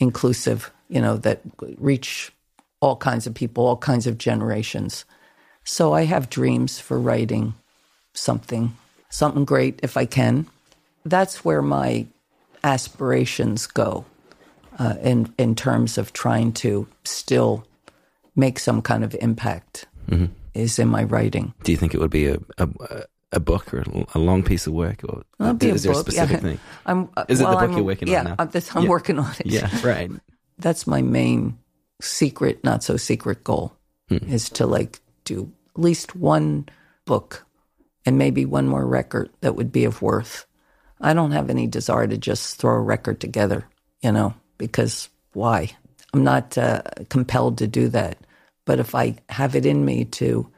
inclusive, you know, that reach all kinds of people, all kinds of generations. So I have dreams for writing something, something great if I can that's where my aspirations go uh, in in terms of trying to still make some kind of impact mm-hmm. is in my writing. Do you think it would be a a, a book or a long piece of work, or is there book, a specific yeah. thing? I'm, uh, is well, it the book I'm, you're working yeah, on now? I'm, I'm yeah. working on it. Yeah, right. That's my main secret, not so secret goal hmm. is to like do at least one book and maybe one more record that would be of worth I don't have any desire to just throw a record together, you know, because why? I'm not uh, compelled to do that. But if I have it in me to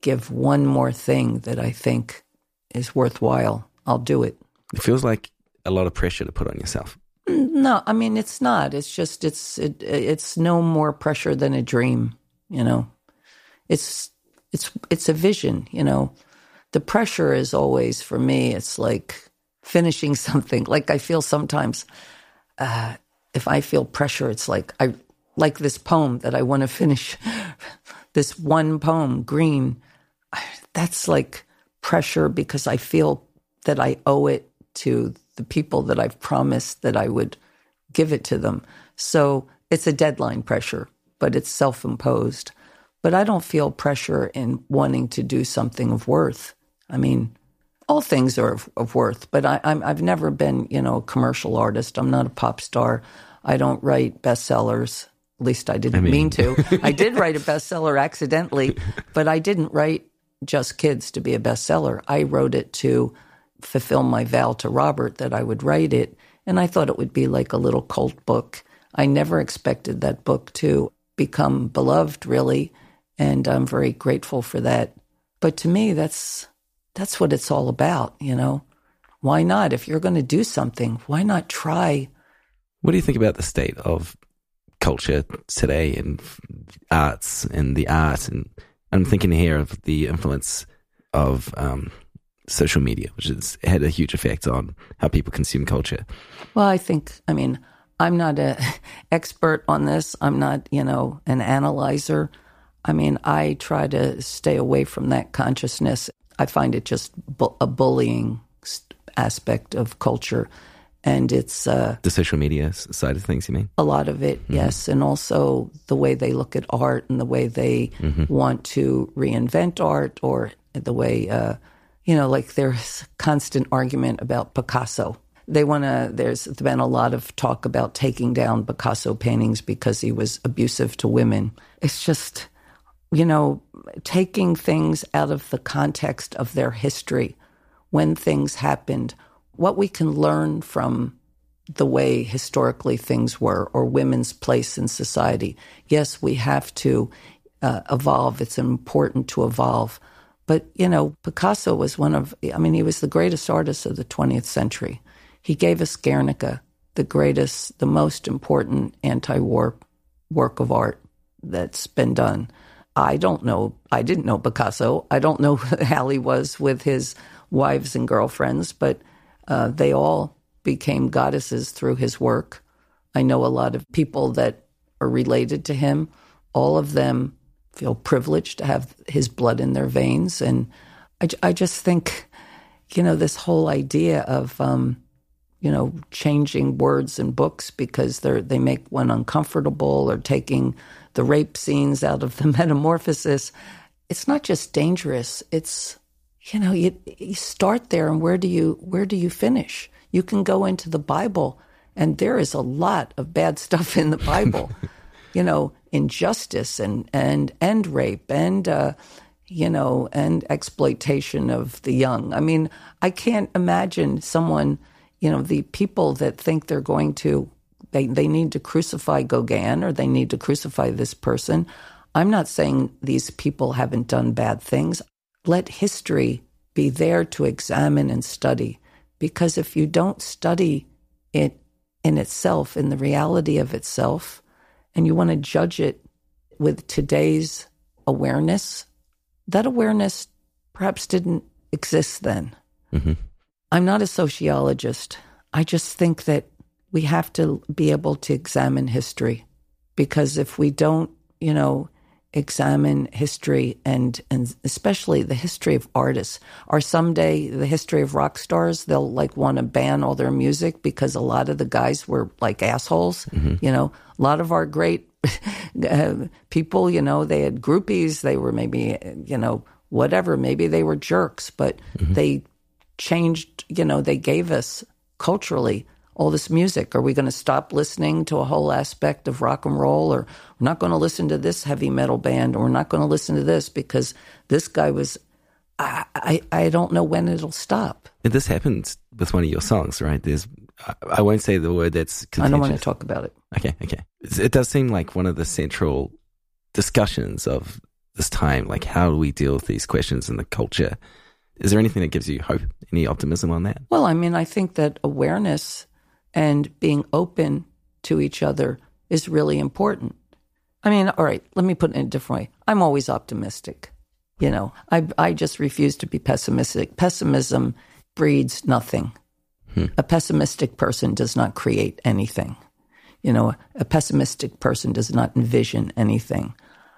give one more thing that I think is worthwhile, I'll do it. It feels like a lot of pressure to put on yourself. No, I mean it's not. It's just it's it, it's no more pressure than a dream, you know. It's it's it's a vision, you know. The pressure is always for me. It's like finishing something. Like I feel sometimes, uh, if I feel pressure, it's like I like this poem that I want to finish. this one poem, Green. That's like pressure because I feel that I owe it to the people that I've promised that I would give it to them. So it's a deadline pressure, but it's self imposed. But I don't feel pressure in wanting to do something of worth. I mean, all things are of, of worth, but I, have never been, you know, a commercial artist. I'm not a pop star. I don't write bestsellers. At least I didn't I mean. mean to. I did write a bestseller accidentally, but I didn't write just kids to be a bestseller. I wrote it to fulfill my vow to Robert that I would write it, and I thought it would be like a little cult book. I never expected that book to become beloved, really, and I'm very grateful for that. But to me, that's that's what it's all about, you know? Why not? If you're going to do something, why not try? What do you think about the state of culture today and arts and the art? And I'm thinking here of the influence of um, social media, which has had a huge effect on how people consume culture. Well, I think, I mean, I'm not an expert on this. I'm not, you know, an analyzer. I mean, I try to stay away from that consciousness I find it just bu- a bullying aspect of culture. And it's uh, the social media side of things, you mean? A lot of it, mm-hmm. yes. And also the way they look at art and the way they mm-hmm. want to reinvent art or the way, uh, you know, like there's constant argument about Picasso. They want to, there's been a lot of talk about taking down Picasso paintings because he was abusive to women. It's just, you know, taking things out of the context of their history, when things happened, what we can learn from the way historically things were or women's place in society. Yes, we have to uh, evolve. It's important to evolve. But, you know, Picasso was one of, I mean, he was the greatest artist of the 20th century. He gave us Guernica, the greatest, the most important anti war work of art that's been done. I don't know. I didn't know Picasso. I don't know how he was with his wives and girlfriends, but uh, they all became goddesses through his work. I know a lot of people that are related to him. All of them feel privileged to have his blood in their veins. And I, I just think, you know, this whole idea of, um, you know, changing words in books because they're, they make one uncomfortable or taking the rape scenes out of the metamorphosis. It's not just dangerous. It's, you know, you, you start there and where do you, where do you finish? You can go into the Bible and there is a lot of bad stuff in the Bible, you know, injustice and, and, and rape and, uh, you know, and exploitation of the young. I mean, I can't imagine someone, you know, the people that think they're going to, they, they need to crucify Gauguin or they need to crucify this person. I'm not saying these people haven't done bad things. Let history be there to examine and study. Because if you don't study it in itself, in the reality of itself, and you want to judge it with today's awareness, that awareness perhaps didn't exist then. Mm-hmm. I'm not a sociologist. I just think that we have to be able to examine history because if we don't, you know, examine history and and especially the history of artists or someday the history of rock stars they'll like want to ban all their music because a lot of the guys were like assholes mm-hmm. you know a lot of our great uh, people you know they had groupies they were maybe you know whatever maybe they were jerks but mm-hmm. they changed you know they gave us culturally all this music? Are we going to stop listening to a whole aspect of rock and roll? Or we're not going to listen to this heavy metal band? Or we're not going to listen to this because this guy was. I, I, I don't know when it'll stop. And this happens with one of your songs, right? There's, I won't say the word that's. I don't want to talk about it. Okay, okay. It does seem like one of the central discussions of this time. Like, how do we deal with these questions in the culture? Is there anything that gives you hope, any optimism on that? Well, I mean, I think that awareness and being open to each other is really important. I mean, all right, let me put it in a different way. I'm always optimistic. You know, I, I just refuse to be pessimistic. Pessimism breeds nothing. Hmm. A pessimistic person does not create anything. You know, a pessimistic person does not envision anything.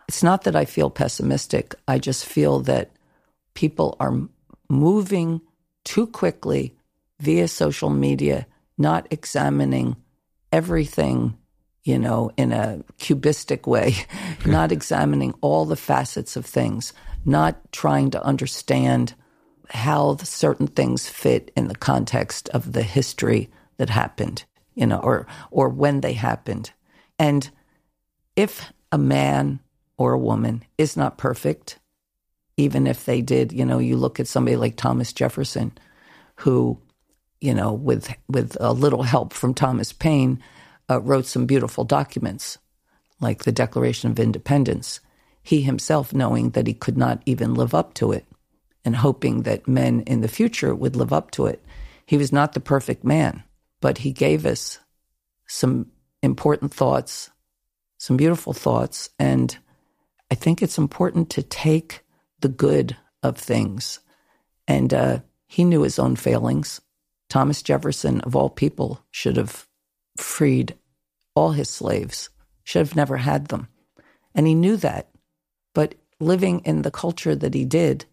It's not that I feel pessimistic, I just feel that people are moving too quickly via social media not examining everything, you know, in a cubistic way, not examining all the facets of things, not trying to understand how certain things fit in the context of the history that happened, you know, or or when they happened. And if a man or a woman is not perfect, even if they did, you know, you look at somebody like Thomas Jefferson, who you know, with with a little help from Thomas Paine, uh, wrote some beautiful documents, like the Declaration of Independence. He himself, knowing that he could not even live up to it, and hoping that men in the future would live up to it. He was not the perfect man, but he gave us some important thoughts, some beautiful thoughts, and I think it's important to take the good of things. And uh, he knew his own failings Thomas Jefferson, of all people, should have freed all his slaves, should have never had them. And he knew that. But living in the culture that he did,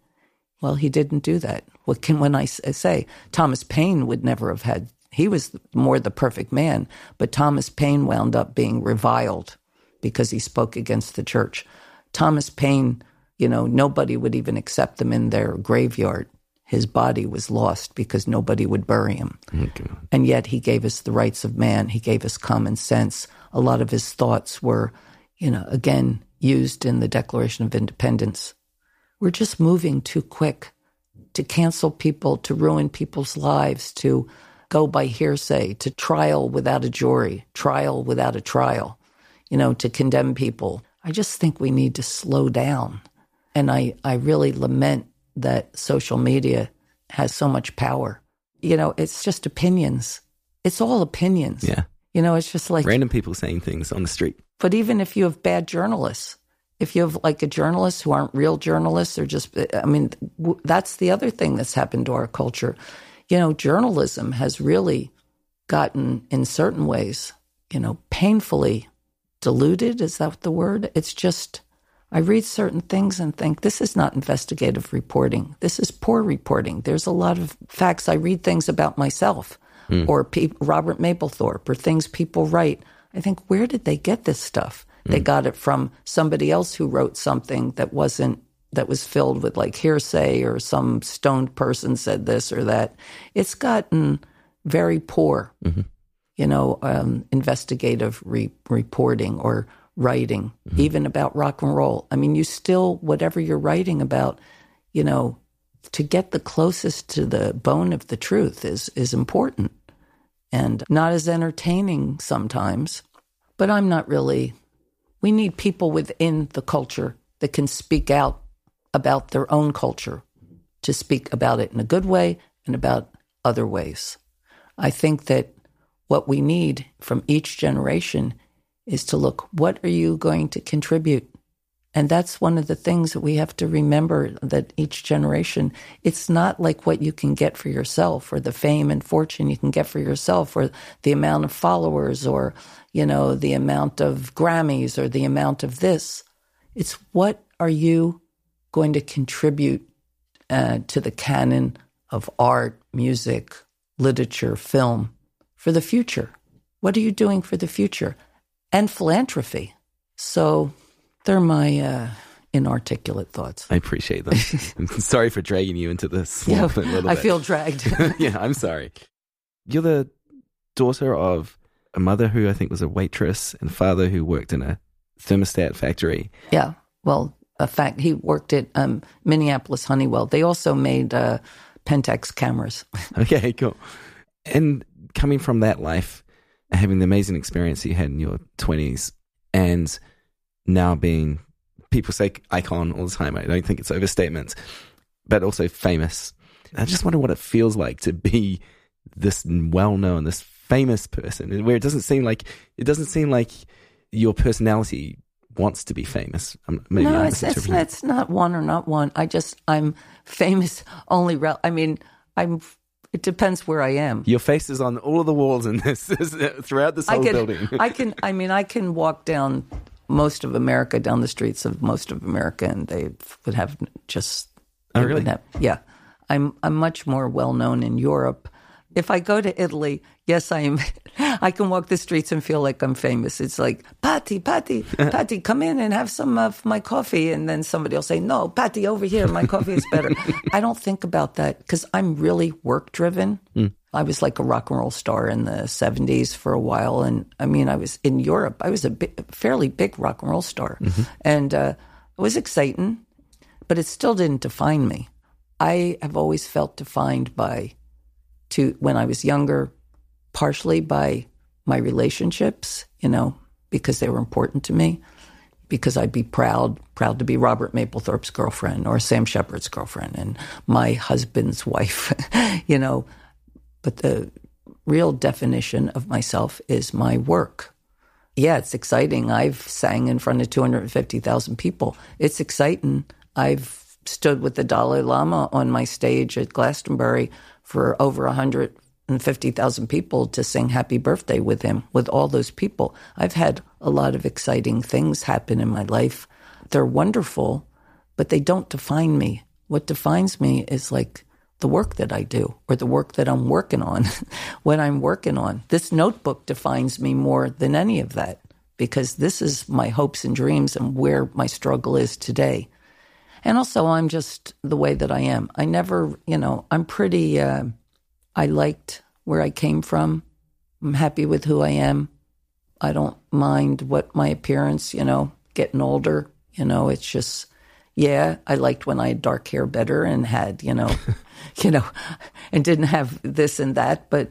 well, he didn't do that. What can when I say Thomas Paine would never have had? He was more the perfect man, but Thomas Paine wound up being reviled because he spoke against the church. Thomas Paine, you know, nobody would even accept them in their graveyard his body was lost because nobody would bury him. Okay. And yet he gave us the rights of man. He gave us common sense. A lot of his thoughts were, you know, again, used in the Declaration of Independence. We're just moving too quick to cancel people, to ruin people's lives, to go by hearsay, to trial without a jury, trial without a trial, you know, to condemn people. I just think we need to slow down. And I, I really lament that social media has so much power. You know, it's just opinions. It's all opinions. Yeah. You know, it's just like random people saying things on the street. But even if you have bad journalists, if you have like a journalist who aren't real journalists or just, I mean, that's the other thing that's happened to our culture. You know, journalism has really gotten, in certain ways, you know, painfully diluted. Is that the word? It's just, I read certain things and think this is not investigative reporting. This is poor reporting. There's a lot of facts. I read things about myself mm. or pe- Robert Mapplethorpe or things people write. I think, where did they get this stuff? Mm. They got it from somebody else who wrote something that wasn't, that was filled with like hearsay or some stoned person said this or that. It's gotten very poor, mm-hmm. you know, um, investigative re- reporting or writing, mm-hmm. even about rock and roll. I mean, you still, whatever you're writing about, you know, to get the closest to the bone of the truth is is important and not as entertaining sometimes. But I'm not really. We need people within the culture that can speak out about their own culture, to speak about it in a good way and about other ways. I think that what we need from each generation is to look what are you going to contribute and that's one of the things that we have to remember that each generation, it's not like what you can get for yourself or the fame and fortune you can get for yourself or the amount of followers or, you know, the amount of Grammys or the amount of this. It's what are you going to contribute uh, to the canon of art, music, literature, film for the future? What are you doing for the future? And philanthropy. So, they're my uh, inarticulate thoughts. I appreciate them. I'm sorry for dragging you into this. Yeah, I feel dragged. yeah, I'm sorry. You're the daughter of a mother who I think was a waitress and father who worked in a thermostat factory. Yeah. Well, a fact he worked at um, Minneapolis Honeywell. They also made uh, Pentax cameras. okay, cool. And coming from that life, having the amazing experience you had in your 20s, and now being people say icon all the time. I don't think it's overstatement, but also famous. I just wonder what it feels like to be this well known, this famous person, where it doesn't seem like it doesn't seem like your personality wants to be famous. Um, maybe no, it's, it's, it's, not one or not one. I just I'm famous only. Rel- I mean, I'm. It depends where I am. Your face is on all of the walls in this throughout this whole I can, building. I can. I mean, I can walk down most of America down the streets of most of America, and they would have just. Oh, really? Have, yeah, I'm I'm much more well known in Europe. If I go to Italy, yes, I am. I can walk the streets and feel like I'm famous. It's like Patti, Patti, Patti, come in and have some of my coffee, and then somebody will say, "No, Patti, over here, my coffee is better." I don't think about that because I'm really work driven. Mm. I was like a rock and roll star in the 70s for a while. And I mean, I was in Europe. I was a big, fairly big rock and roll star. Mm-hmm. And uh, it was exciting, but it still didn't define me. I have always felt defined by, to when I was younger, partially by my relationships, you know, because they were important to me, because I'd be proud, proud to be Robert Mapplethorpe's girlfriend or Sam Shepard's girlfriend and my husband's wife, you know. But the real definition of myself is my work. Yeah, it's exciting. I've sang in front of 250,000 people. It's exciting. I've stood with the Dalai Lama on my stage at Glastonbury for over 150,000 people to sing happy birthday with him, with all those people. I've had a lot of exciting things happen in my life. They're wonderful, but they don't define me. What defines me is like the work that I do or the work that I'm working on when I'm working on. This notebook defines me more than any of that because this is my hopes and dreams and where my struggle is today. And also, I'm just the way that I am. I never, you know, I'm pretty, uh, I liked where I came from. I'm happy with who I am. I don't mind what my appearance, you know, getting older, you know, it's just, yeah, I liked when I had dark hair better and had, you know, you know, and didn't have this and that, but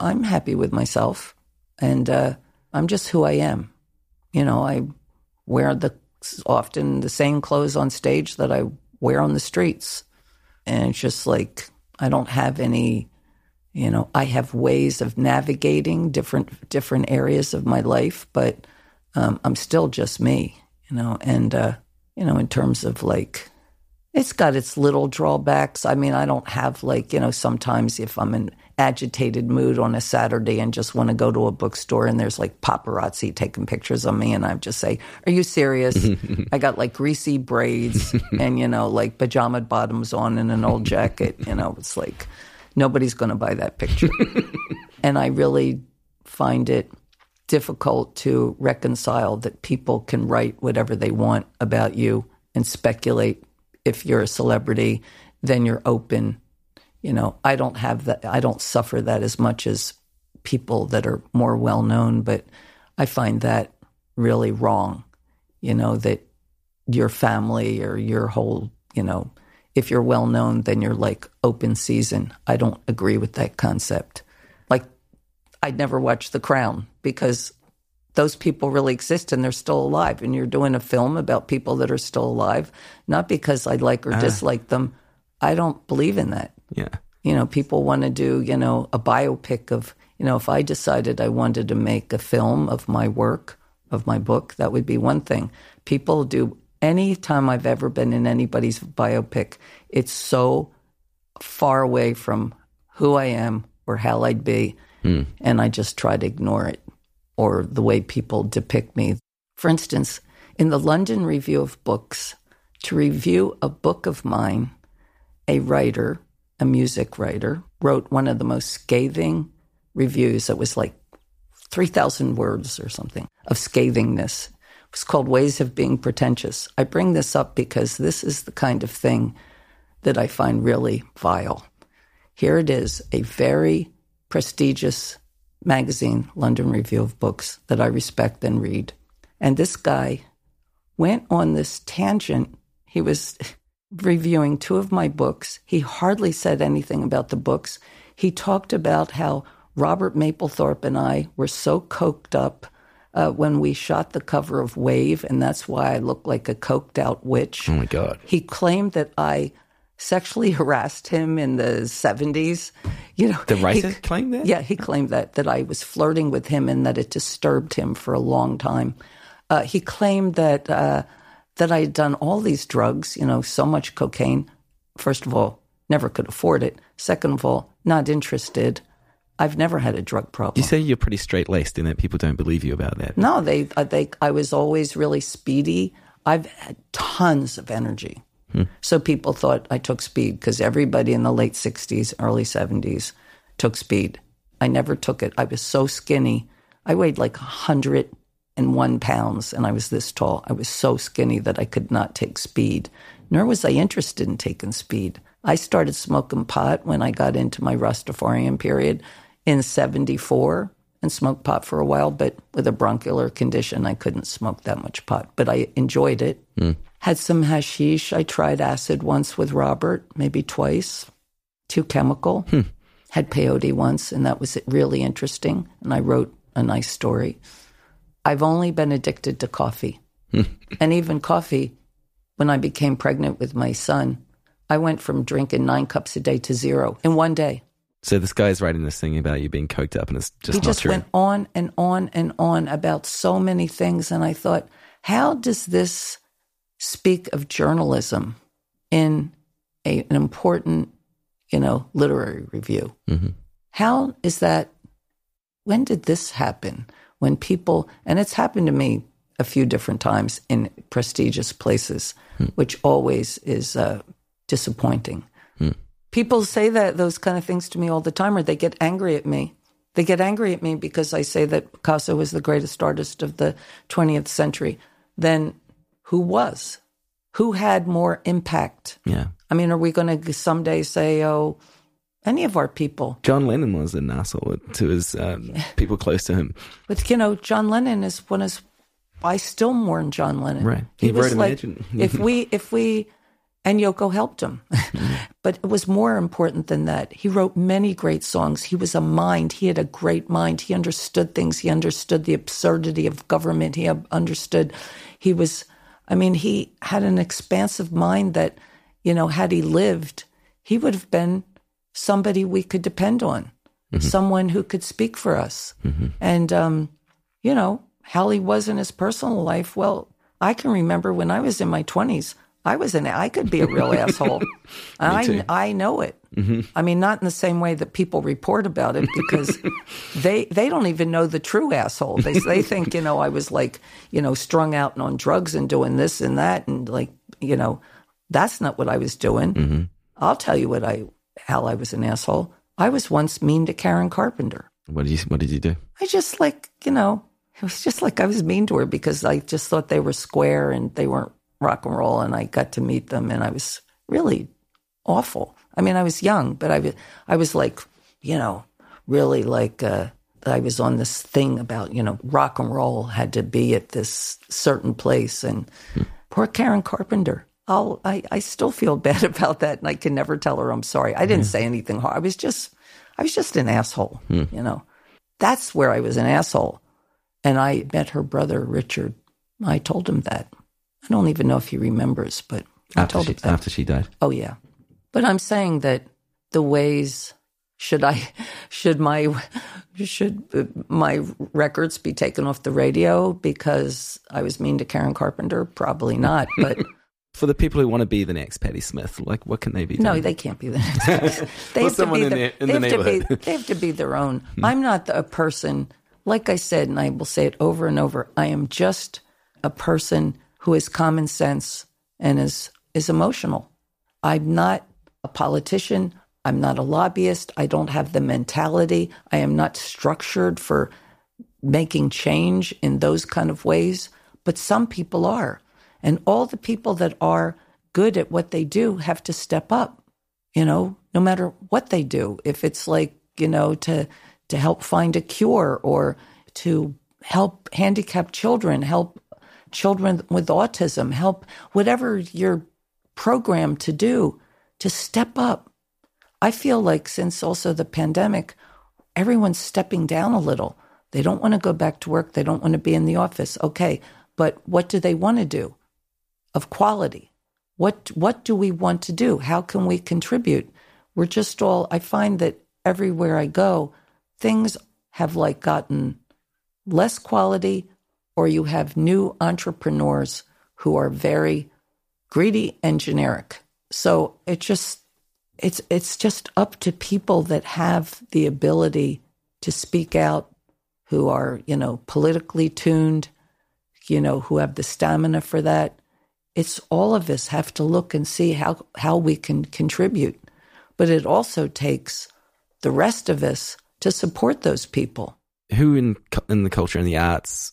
I'm happy with myself. And uh, I'm just who I am. You know, I wear the often the same clothes on stage that I wear on the streets. And it's just like I don't have any, you know, I have ways of navigating different different areas of my life, but um, I'm still just me, you know, and uh, you know, in terms of like It's got its little drawbacks. I mean, I don't have like, you know, sometimes if I'm in agitated mood on a Saturday and just want to go to a bookstore and there's like paparazzi taking pictures of me and I just say, "Are you serious?" I got like greasy braids and you know, like pajama bottoms on and an old jacket, you know, it's like nobody's going to buy that picture. and I really find it difficult to reconcile that people can write whatever they want about you and speculate if you're a celebrity, then you're open. You know, I don't have that, I don't suffer that as much as people that are more well known, but I find that really wrong. You know, that your family or your whole, you know, if you're well known, then you're like open season. I don't agree with that concept. Like, I'd never watch The Crown because those people really exist and they're still alive. And you're doing a film about people that are still alive, not because I like or uh, dislike them. I don't believe in that. Yeah. You know, people want to do, you know, a biopic of, you know, if I decided I wanted to make a film of my work, of my book, that would be one thing. People do, any time I've ever been in anybody's biopic, it's so far away from who I am or how I'd be. Mm. And I just try to ignore it or the way people depict me. For instance, in the London Review of Books, to review a book of mine, a writer, a music writer, wrote one of the most scathing reviews that was like 3,000 words or something of scathingness. It was called Ways of Being Pretentious. I bring this up because this is the kind of thing that I find really vile. Here it is, a very prestigious magazine, London Review of Books, that I respect and read. And this guy went on this tangent. He was reviewing two of my books. He hardly said anything about the books. He talked about how Robert Mapplethorpe and I were so coked up uh, when we shot the cover of Wave, and that's why I look like a coked out witch. Oh my God. He claimed that I sexually harassed him in the 70s. You know, the writer he, claimed that? Yeah, he claimed that, that I was flirting with him and that it disturbed him for a long time. Uh, he claimed that, uh, that I had done all these drugs, you know, so much cocaine. First of all, never could afford it. Second of all, not interested. I've never had a drug problem. You say you're pretty straight laced in that people don't believe you about that. No, they, uh, they, I was always really speedy. I've had tons of energy. So people thought I took speed because everybody in the late 60s, early 70s took speed. I never took it. I was so skinny. I weighed like 101 pounds and I was this tall. I was so skinny that I could not take speed, nor was I interested in taking speed. I started smoking pot when I got into my Rastafarian period in 74 and smoked pot for a while, but with a bronchial condition, I couldn't smoke that much pot, but I enjoyed it. Mm. Had some hashish. I tried acid once with Robert, maybe twice, too chemical. Hmm. Had peyote once, and that was really interesting. And I wrote a nice story. I've only been addicted to coffee. Hmm. and even coffee, when I became pregnant with my son, I went from drinking nine cups a day to zero in one day. So this guy's writing this thing about you being coked up, and it's just he just true. went on and on and on about so many things, and I thought, how does this speak of journalism in a, an important, you know, literary review? Mm-hmm. How is that? When did this happen? When people, and it's happened to me a few different times in prestigious places, hmm. which always is uh, disappointing. Hmm people say that those kind of things to me all the time, or they get angry at me. They get angry at me because I say that Picasso was the greatest artist of the 20th century. Then who was? Who had more impact? Yeah. I mean, are we going to someday say, oh, any of our people? John Lennon was an asshole to his um, people close to him. But, you know, John Lennon is one of, I still mourn John Lennon. Right. He, he was like, if we, if we, and Yoko helped him. but it was more important than that. He wrote many great songs. He was a mind. He had a great mind. He understood things. He understood the absurdity of government. He understood. He was, I mean, he had an expansive mind that, you know, had he lived, he would have been somebody we could depend on, mm-hmm. someone who could speak for us. Mm-hmm. And, um, you know, how he was in his personal life, well, I can remember when I was in my 20s, I was an I could be a real asshole. I I know it. Mm-hmm. I mean, not in the same way that people report about it because they they don't even know the true asshole. They they think you know I was like you know strung out and on drugs and doing this and that and like you know that's not what I was doing. Mm-hmm. I'll tell you what I how I was an asshole. I was once mean to Karen Carpenter. What did you What did you do? I just like, you know, it was just like I was mean to her because I just thought they were square and they weren't rock and roll. And I got to meet them and I was really awful. I mean, I was young, but I was, I was like, you know, really like, uh, I was on this thing about, you know, rock and roll had to be at this certain place. And poor Karen Carpenter. I'll, I, I still feel bad about that. And I can never tell her I'm sorry. I didn't say anything hard. I was just, I was just an asshole, you know. That's where I was an asshole. And I met her brother, Richard. I told him that. I don't even know if he remembers, but I After told she, him that. after she died. Oh, yeah. But I'm saying that the ways should I should my should uh, my records be taken off the radio because I was mean to Karen Carpenter? Probably not. But For the people who want to be the next Patti Smith, like what can they be doing? no, they can't be the next. person. They Or have to be in their- the- in they the have to be- Hmm. they have to be their own. I'm not the, a person. Like I said, and I will say it over and over. I am just a person who has common sense and is is emotional. I'm not a politician. I'm not a lobbyist. I don't have the mentality. I am not structured for making change in those kind of ways. But some people are. And all the people that are good at what they do have to step up, you know, no matter what they do. If it's like, you know, to to help find a cure or to help handicapped children, help children with autism, help whatever you're programmed to do, to step up. I feel like since also the pandemic, everyone's stepping down a little. They don't want to go back to work. They don't want to be in the office. Okay, but what do they want to do of quality? What what do we want to do? How can we contribute? We're just all. I find that everywhere I go, things have like gotten less quality, or you have new entrepreneurs who are very greedy and generic. So it just it's it's just up to people that have the ability to speak out, who are you know politically tuned, you know who have the stamina for that. It's all of us have to look and see how how we can contribute, but it also takes the rest of us to support those people. Who in in the culture and the arts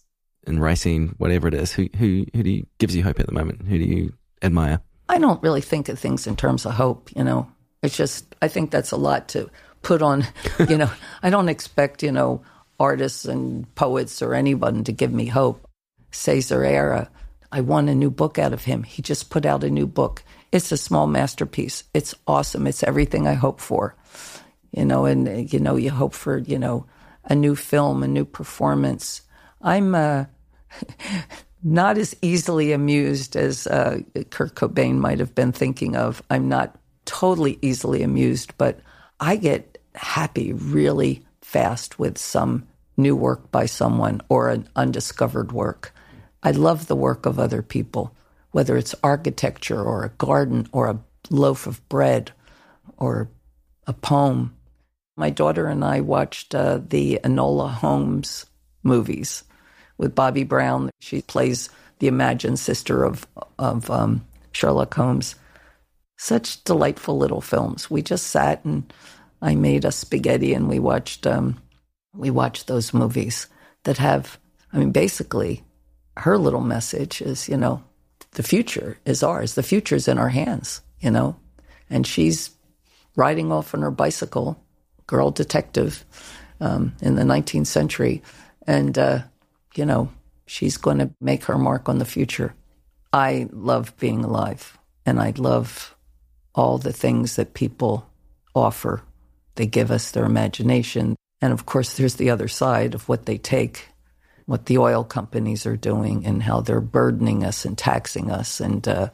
and writing, whatever it is, who who who do you, gives you hope at the moment? Who do you admire? I don't really think of things in terms of hope, you know. It's just I think that's a lot to put on, you know. I don't expect, you know, artists and poets or anyone to give me hope. César Aira, I want a new book out of him. He just put out a new book. It's a small masterpiece. It's awesome. It's everything I hope for. You know, and you know, you hope for, you know, a new film, a new performance. I'm uh not as easily amused as uh, Kurt Cobain might have been thinking of. I'm not totally easily amused, but I get happy really fast with some new work by someone or an undiscovered work. I love the work of other people, whether it's architecture or a garden or a loaf of bread or a poem. My daughter and I watched uh, the Enola Holmes movies with Bobby Brown. She plays the imagined sister of of um, Sherlock Holmes. Such delightful little films. We just sat and I made a spaghetti and we watched um, we watched those movies that have. I mean, basically, her little message is, you know, the future is ours. The future's in our hands. You know, and she's riding off on her bicycle, girl detective um, in the 19th century, and uh, you know she's going to make her mark on the future. I love being alive, and I love all the things that people offer. They give us their imagination, and of course, there's the other side of what they take. What the oil companies are doing and how they're burdening us and taxing us and uh,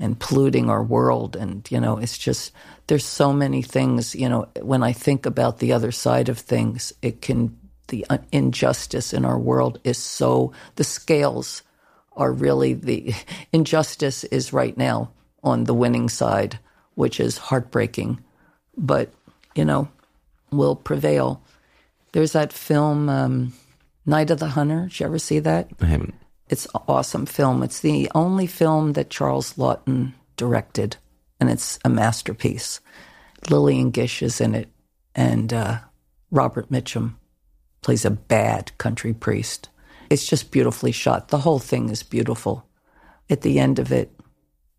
and polluting our world. And, you know, it's just, there's so many things, you know, when I think about the other side of things, it can, the injustice in our world is so, the scales are really the injustice is right now on the winning side, which is heartbreaking. But, you know, will prevail. There's that film, um, Night of the Hunter. Did you ever see that? I haven't. It's an awesome film. It's the only film that Charles Laughton directed, and it's a masterpiece. Lillian Gish is in it, and uh, Robert Mitchum plays a bad country priest. It's just beautifully shot. The whole thing is beautiful. At the end of it,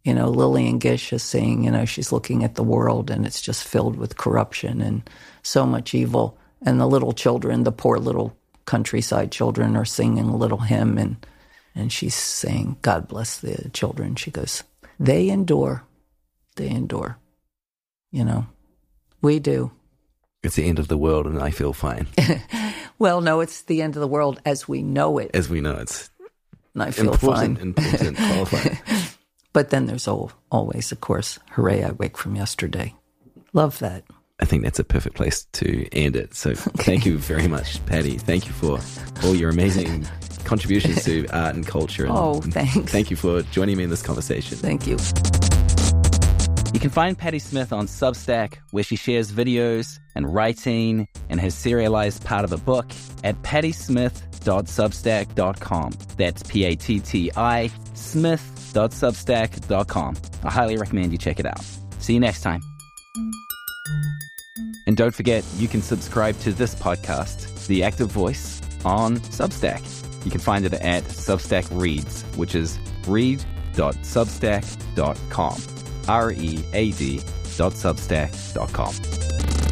you know, Lillian Gish is saying, you know, she's looking at the world and it's just filled with corruption and so much evil. And the little children, the poor little countryside children, are singing a little hymn and and she's saying, God bless the children. She goes, They endure. They endure. You know, we do. It's the end of the world and I feel fine. Well, no, it's the end of the world as we know it. As we know, it's And I feel important, fine. important, qualifying. But then there's al- always, of course, hooray, I wake from yesterday. Love that. I think that's a perfect place to end it. So thank you very much, Patti. Thank you for all your amazing contributions to art and culture. Oh, and Oh, thanks. Thank you for joining me in this conversation. Thank you. You can find Patti Smith on Substack, where she shares videos and writing and has serialized part of a book at pattismith.substack.com. That's P A T T I Smith.substack.com. I highly recommend you check it out. See you next time. And don't forget, you can subscribe to this podcast, The Active Voice, on Substack. You can find it at Substack Reads, which is read.substack.com read.substack.com.